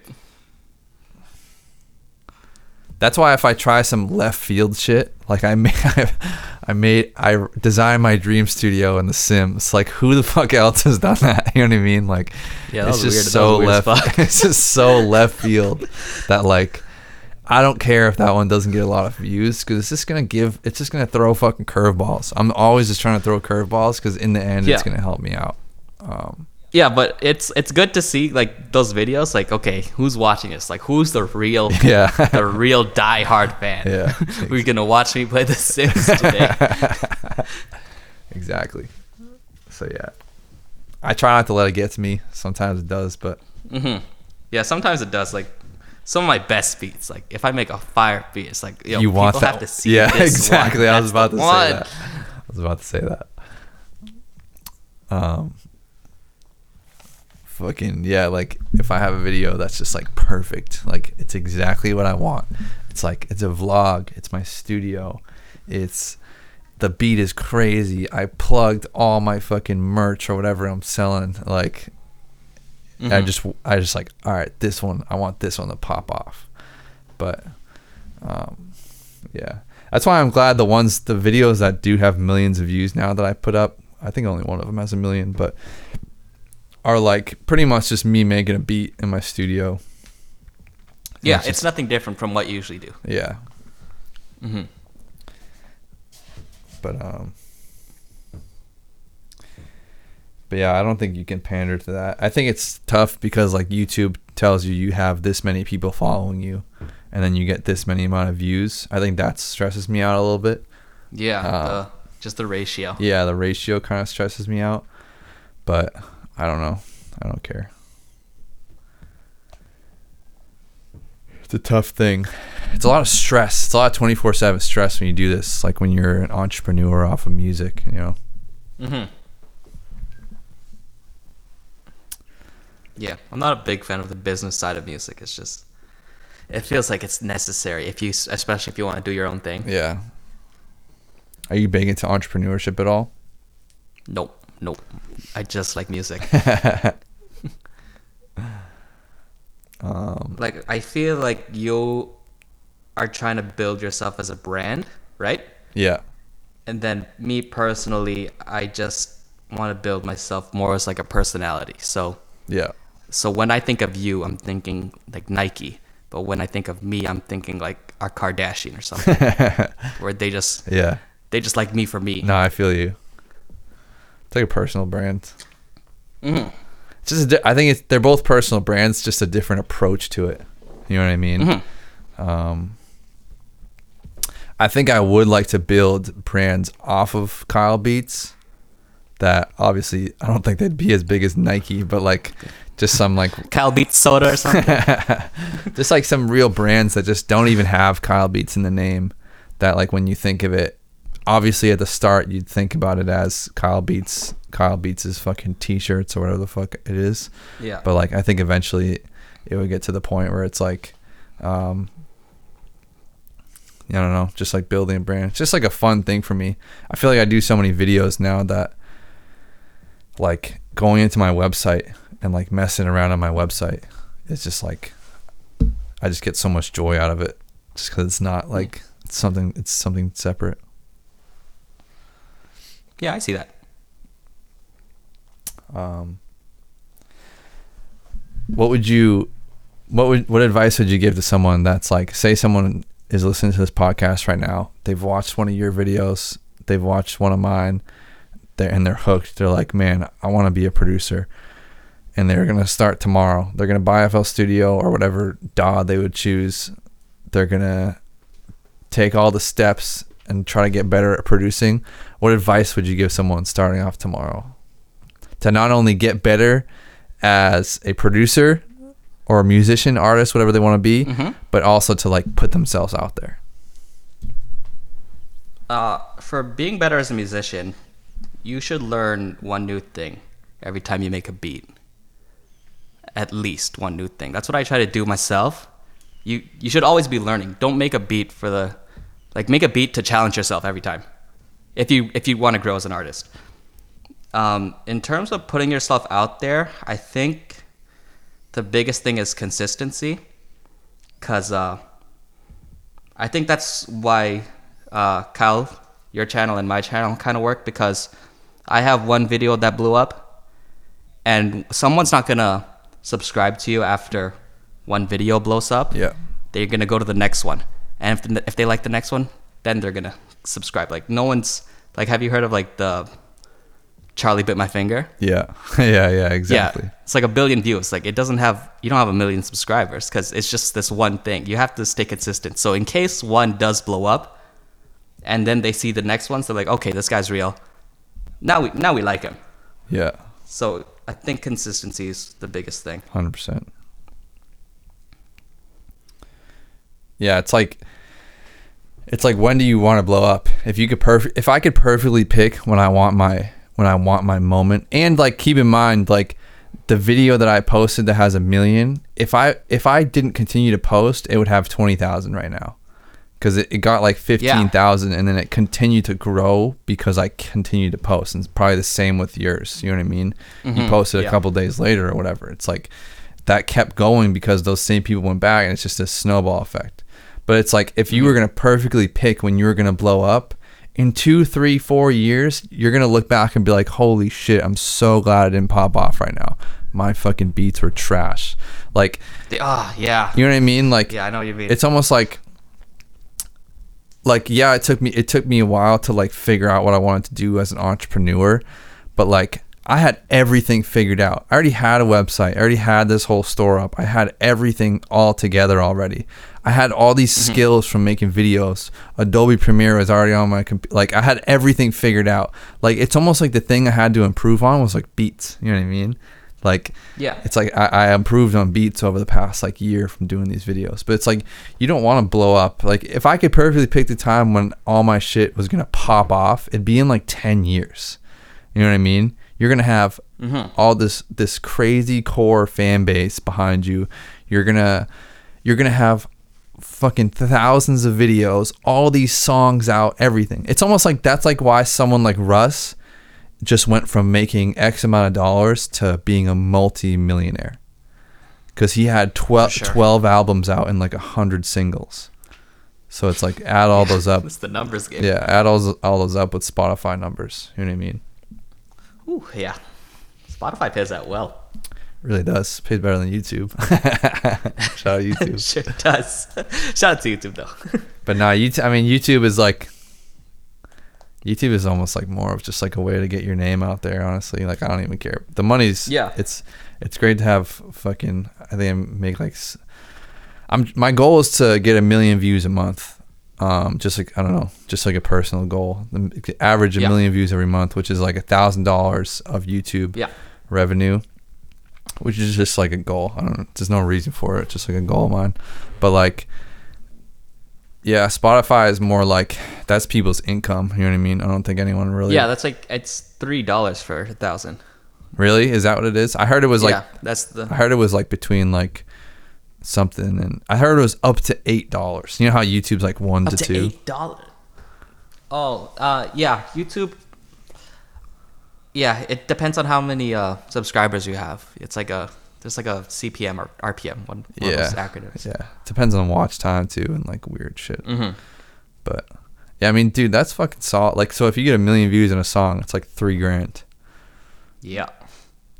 That's why if I try some left field shit, like I made, I made, I designed my dream studio in The Sims. Like who the fuck else has done that? You know what I mean? Like Yeah, it's just weird. So left. it's just so left field that like I don't care if that one doesn't get a lot of views because it's just gonna give. It's just gonna throw fucking curveballs. I'm always just trying to throw curveballs because in the end, it's gonna help me out. Um, Yeah, but it's it's good to see like those videos. Like, okay, who's watching this? Like, who's the real, Yeah. the real diehard fan? Yeah. who's gonna watch me play The Sims today? exactly. So yeah, I try not to let it get to me. Sometimes it does, but Mm-hmm. Yeah, sometimes it does. Like some of my best beats. Like if I make a fire beat, it's like yo, you want people that? have to see yeah, this exactly. One. I was That's about to the say that. I was about to say that. Um, fucking yeah. Like if I have a video that's just like perfect, like it's exactly what I want. It's like it's a vlog. It's my studio. It's the beat is crazy. I plugged all my fucking merch or whatever I'm selling. Like I Mhm. just I just like all right, this one I want this one to pop off. But um yeah. That's why I'm glad the ones the videos that do have millions of views now that I put up, I think only one of them has a million, but are like pretty much just me making a beat in my studio. yeah, It's it's nothing different from what you usually do. Yeah. Mm-hmm. But um But yeah, I don't think you can pander to that. I think it's tough because like YouTube tells you you have this many people following you and then you get this many amount of views. I think that stresses me out a little bit. Yeah, Uh, the, just the ratio. Yeah, the ratio kind of stresses me out. But I don't know. I don't care. It's a tough thing. It's a lot of stress. It's a lot of 24 7 stress when you do this. Like when you're an entrepreneur off of music, you know? Mm-hmm. Yeah, I'm not a big fan of the business side of music. It's just, it feels like it's necessary if you, especially if you want to do your own thing. Yeah. Are you big into entrepreneurship at all? Nope, nope. I just like music. um, like I feel like you are trying to build yourself as a brand, right? yeah. And then me personally, I just want to build myself more as like a personality. So Yeah. so when I think of you, I'm thinking like Nike. But when I think of me, I'm thinking like a Kardashian or something, where they just Yeah. they just like me for me. No, I feel you. It's like a personal brand. Mhm. It's just a di- I think it's they're both personal brands, just a different approach to it. You know what I mean? Mhm. Um, I think I would like to build brands off of Kyle Beats. That obviously I don't think they'd be as big as Nike, but like just some like Kyle Beats Soda or something. just like some real brands that just don't even have Kyle Beats in the name. That like when you think of it, obviously at the start you'd think about it as Kyle Beats, Kyle Beats' his fucking t-shirts or whatever the fuck it is. yeah. But like I think eventually it would get to the point where it's like, um, I don't know, just like building a brand. It's just like a fun thing for me. I feel like I do so many videos now that like going into my website and like messing around on my website is just like I just get so much joy out of it just because it's not like it's something it's something separate. Yeah, I see that. Um, what would you, what would, what advice would you give to someone that's like, say someone is listening to this podcast right now, they've watched one of your videos, they've watched one of mine, they're, and they're hooked. They're like, man, I want to be a producer. And they're going to start tomorrow. They're going to buy FL Studio or whatever DAW they would choose. They're going to take all the steps and try to get better at producing. What advice would you give someone starting off tomorrow? to not only get better as a producer or a musician, artist, whatever they want to be, Mhm. but also to like put themselves out there. Uh, for being better as a musician, you should learn one new thing every time you make a beat. At least one new thing. That's what I try to do myself. You you should always be learning. Don't make a beat for the like make a beat to challenge yourself every time. If you if you want to grow as an artist. Um, in terms of putting yourself out there, I think the biggest thing is consistency. Cause uh, I think that's why uh, Kyle, your channel and my channel kind of work because I have one video that blew up, and someone's not gonna subscribe to you after one video blows up. Yeah. They're gonna go to the next one, and if the, if they like the next one, then they're gonna subscribe. Like no one's like, have you heard of like the Charlie bit my finger? Yeah. yeah. Yeah. Exactly. Yeah, it's like a billion views. Like it doesn't have you don't have a million subscribers because it's just this one thing. You have to stay consistent. So in case one does blow up, and then they see the next one, so they're like, okay, this guy's real. Now we now we like him. Yeah, So I think consistency is the biggest thing. hundred percent. Yeah, it's like it's like when do you want to blow up? If you could perfect if I could perfectly pick when I want my when I want my moment and like keep in mind like the video that I posted that has a million, if I if I didn't continue to post, it would have 20,000 right now. Cuz it, it got like 15,000 and then it continued to grow because I continued to post. And it's probably the same with yours, you know what I mean? You mm-hmm. posted a yeah. couple days later or whatever. It's like that kept going because those same people went back and it's just a snowball effect. But it's like if you were gonna perfectly pick when you were gonna blow up, in two, three, four years, you're gonna look back and be like, "Holy shit! I'm so glad I didn't pop off right now. My fucking beats were trash." Like, Ah, yeah. you know what I mean? Like, Yeah, I know what you mean. it's almost like, like yeah, it took me it took me a while to like figure out what I wanted to do as an entrepreneur, but like I had everything figured out. I already had a website. I already had this whole store up. I had everything all together already. I had all these mm-hmm. skills from making videos. Adobe Premiere was already on my computer. Like I had everything figured out. Like it's almost like the thing I had to improve on was like beats. You know what I mean? Like Yeah. it's like I, I improved on beats over the past like year from doing these videos. But it's like you don't want to blow up. Like if I could perfectly pick the time when all my shit was gonna pop off, it'd be in like ten years. You know what I mean? You're gonna have mm-hmm. all this this crazy core fan base behind you. You're gonna you're gonna have fucking thousands of videos, all these songs out, everything. It's almost like that's like why someone like Russ just went from making X amount of dollars to being a multi-millionaire. Cuz he had 12, sure. 12 albums out and like 100 singles. So it's like add all those up. It's the numbers game. Yeah, add all those, all those up with Spotify numbers. You know what I mean? Ooh, yeah. Spotify pays that well. Really does. Pays better than YouTube. Shout out YouTube. sure does. Shout out to YouTube though. But nah, YouTube. I mean, YouTube is like YouTube is almost like more of just like a way to get your name out there. Honestly, like I don't even care. The money's Yeah. It's it's great to have fucking. I think I make like. I'm my goal is to get a million views a month. Um, just like I don't know, just like a personal goal. The average a Yeah. million views every month, which is like a thousand dollars of YouTube yeah. revenue, which is just like a goal. I don't know. There's no reason for it. Just like a goal of mine. But like, yeah, Spotify is more like that's people's income. You know what I mean? I don't think anyone really. Yeah, that's like it's three dollars for a thousand. Really? Is that what it is? I heard it was like. yeah, that's the I heard it was like between like something and I heard it was up to eight dollars. You know how YouTube's like one up to, to two. eight dollars. Oh, uh, yeah, YouTube. Yeah, it depends on how many uh, subscribers you have. It's like a there's like a CPM or RPM one. one of Yeah. those acronyms. Yeah, depends on watch time too and like weird shit. Mm-hmm. But yeah, I mean, dude, that's fucking solid. Like, so if you get a million views in a song, it's like three grand. Yeah.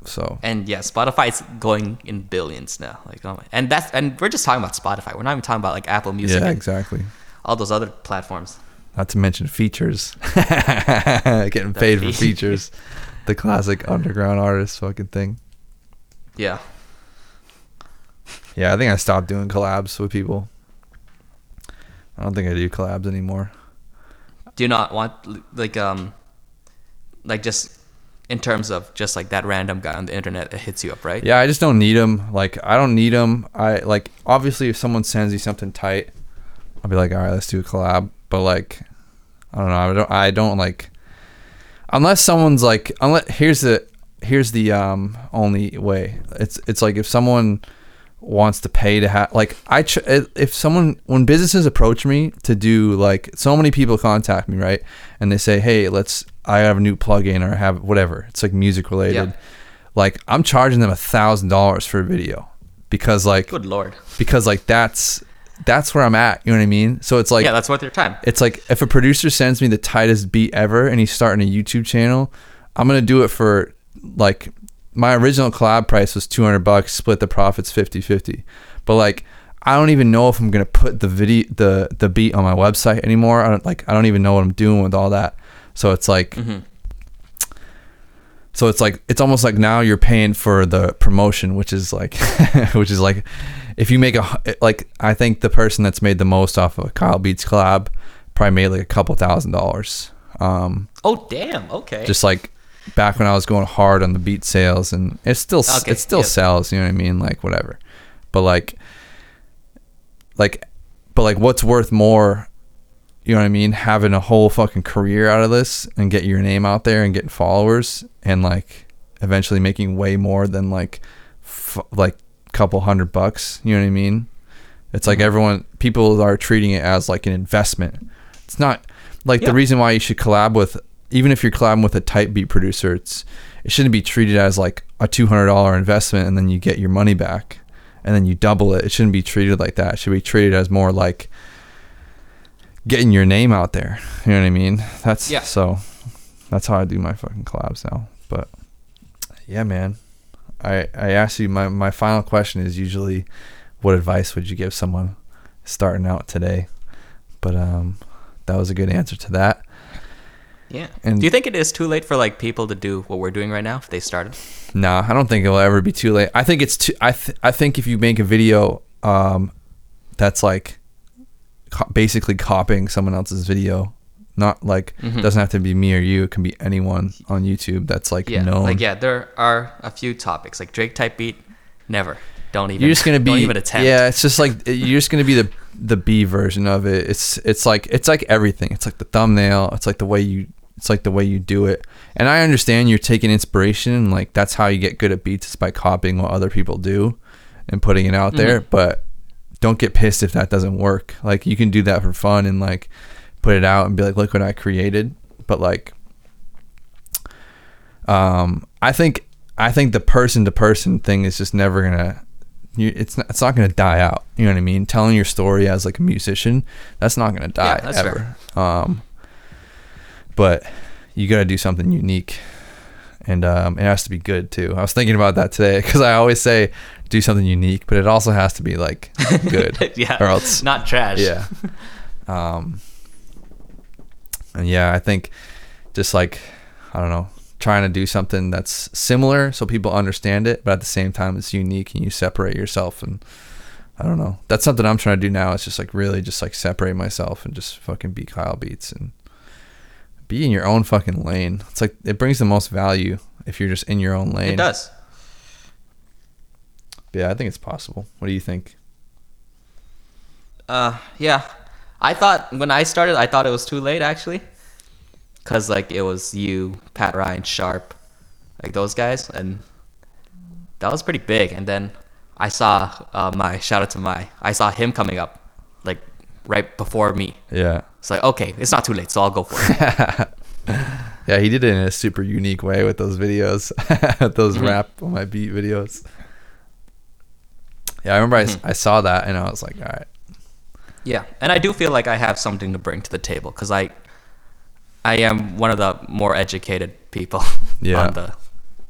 So And yeah, Spotify's going in billions now. Like, oh my, and that's and we're just talking about Spotify. We're not even talking about like Apple Music yeah, exactly. all those other platforms. Not to mention features. Getting paid for features. The classic underground artist fucking thing. Yeah. Yeah, I think I stopped doing collabs with people. I don't think I do collabs anymore. Do you not want like um, like just in terms of just like that random guy on the internet that hits you up, right? Yeah, I just don't need them. Like, I don't need them. I like obviously if someone sends you something tight, I'll be like, all right, let's do a collab. But like, I don't know. I don't. I don't like unless someone's like. Unless here's the here's the um only way. It's it's like if someone wants to pay to have like I ch- if someone when businesses approach me to do like so many people contact me right and they say hey let's I have a new plugin or I have whatever it's like music related Yeah. like I'm charging them a thousand dollars for a video because like Good lord. because like that's that's where I'm at you know what I mean so it's like yeah, that's worth your time. it's like if a producer sends me the tightest beat ever and he's starting a YouTube channel, I'm gonna do it for like my original collab price was 200 bucks, split the profits 50-50. But like I don't even know if I'm gonna put the video the the beat on my website anymore. I don't like I don't even know what I'm doing with all that. So it's like mm-hmm. so it's like it's almost like now you're paying for the promotion, which is like which is like if you make a like I think the person that's made the most off of a Kyle Beats collab probably made like a couple thousand dollars. Um Oh damn. Okay. just like back when I was going hard on the beat sales, and it still Okay, it still yeah. sells. You know what I mean? Like whatever, but like, like, but like, what's worth more? You know what I mean? Having a whole fucking career out of this and get your name out there and getting followers and like eventually making way more than like f- like couple hundred bucks. You know what I mean? It's like mm-hmm. everyone people are treating it as like an investment. It's not like Yeah. the reason why you should collab with even if you're collabing with a type beat producer, it's it shouldn't be treated as like a two hundred dollar investment and then you get your money back and then you double it. It shouldn't be treated like that. It should be treated as more like getting your name out there. You know what I mean? That's Yeah. so that's how I do my fucking collabs now. But yeah, man. I I asked you my my final question is usually what advice would you give someone starting out today? But um that was a good answer to that. Yeah. And- do you think it is too late for like people to do what we're doing right now if they started? Nah, I don't think it'll ever be too late. I think it's too. I th- I think if you make a video, um, that's like co- basically copying someone else's video, not like Mhm. doesn't have to be me or you. It can be anyone on YouTube that's like Yeah. known. Like yeah, there are a few topics like Drake type beat. Never. Don't even. You're just gonna be Don't even attempt. yeah. It's just like you're just gonna be the the B version of it. It's it's like it's like everything. It's like the thumbnail. It's like the way you. It's like the way you do it. And I understand you're taking inspiration. Like that's how you get good at beats is by copying what other people do, and putting it out there. Mhm. But don't get pissed if that doesn't work. Like you can do that for fun and like put it out and be like, look what I created. But like, um, I think I think the person to person thing is just never gonna. You, it's not, it's not gonna die out. You know what I mean? Telling your story as like a musician, that's not gonna die that's ever. Um, but you gotta do something unique, and um, it has to be good too. I was thinking about that today because I always say do something unique, but it also has to be like good, yeah. or else not trash. yeah. Um, and yeah, I think just like I don't know, trying to do something that's similar so people understand it, but at the same time it's unique and you separate yourself. And I don't know, that's something I'm trying to do now. It's just like really just like separate myself and just fucking be Kyle Beats and be in your own fucking lane. It's like it brings the most value if you're just in your own lane. It does. Yeah, I think it's possible. What do you think? Uh, yeah. I thought when I started, I thought it was too late actually, cause like it was you, Pat Ryan, Sharp, like those guys, and that was pretty big. And then I saw uh, my shout out to my, I saw him coming up, like right before me. Yeah. It's like okay, it's not too late, so I'll go for it. Yeah, he did it in a super unique way with those videos, those Mhm. rap on my beat videos. Yeah, I remember I s Mhm. I, saw that and I was like, all right, Yeah, and I do feel like I have something to bring to the table because I, I am one of the more educated people Yeah. on the,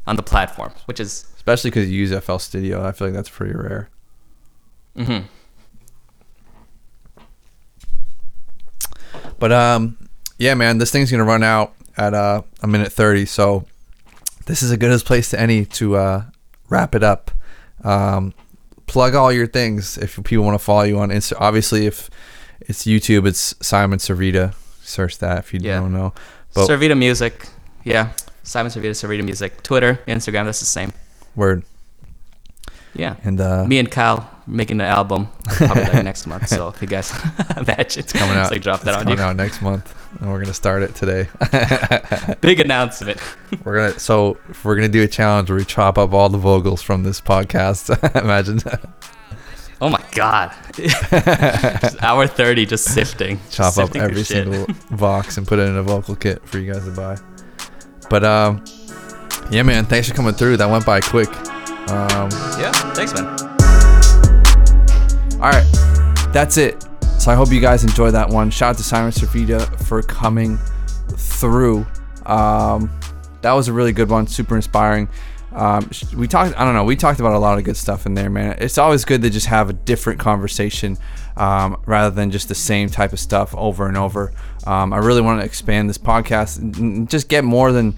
on the platform, which is. especially because you use FL Studio. I feel like that's pretty rare. hmm But um, yeah, man, this thing's gonna run out at uh, a minute thirty, so this is as good as place to any to uh, wrap it up. Um, plug all your things if people want to follow you on Insta. Obviously, if it's YouTube, it's Simon Servida. Search that if you Yeah. don't know. But Servida Music, yeah. Simon Servida, Servida Music. Twitter, Instagram, that's the same. word Yeah. and uh, Me and Kyle making an album probably like next month. So if you guys match, it's coming out. Like drop that on you. coming out next month, and we're gonna start it today. Big announcement. we're gonna so we're gonna do a challenge where we chop up all the vocals from this podcast. Imagine Oh my god. Hour thirty, just sifting. chop up sifting through every single vox and put it in a vocal kit for you guys to buy. But um, yeah, man, thanks for coming through. That went by quick. Um, Yeah. Thanks, man. all right, that's it. So I hope you guys enjoyed that one. Shout out to Simon Servida for coming through. Um, that was a really good one. Super inspiring. Um, we talked. I don't know. We talked about a lot of good stuff in there, man. It's always good to just have a different conversation um, rather than just the same type of stuff over and over. Um, I really want to expand this podcast and just get more than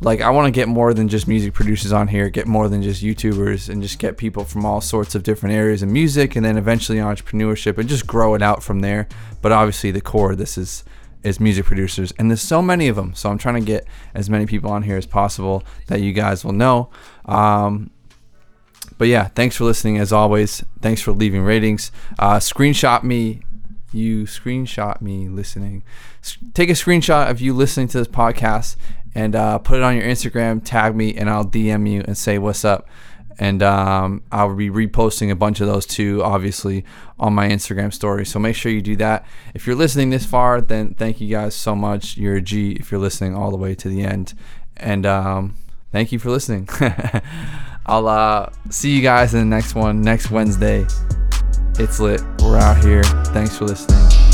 like I want to get more than just music producers on here, get more than just YouTubers, and just get people from all sorts of different areas of music, and then eventually entrepreneurship, and just grow it out from there. But obviously, the core this is is music producers, and there's so many of them. So I'm trying to get as many people on here as possible that you guys will know. Um, but yeah, thanks for listening as always. Thanks for leaving ratings. Uh, screenshot me. You screenshot me listening. Take a screenshot of you listening to this podcast and uh, put it on your Instagram. Tag me and I'll DM you and say what's up. And um, I'll be reposting a bunch of those too, obviously, on my Instagram story. So make sure you do that. If you're listening this far, then thank you guys so much. You're a G if you're listening all the way to the end. And um, thank you for listening. I'll uh, see you guys in the next one next Wednesday. It's lit. We're out here. Thanks for listening.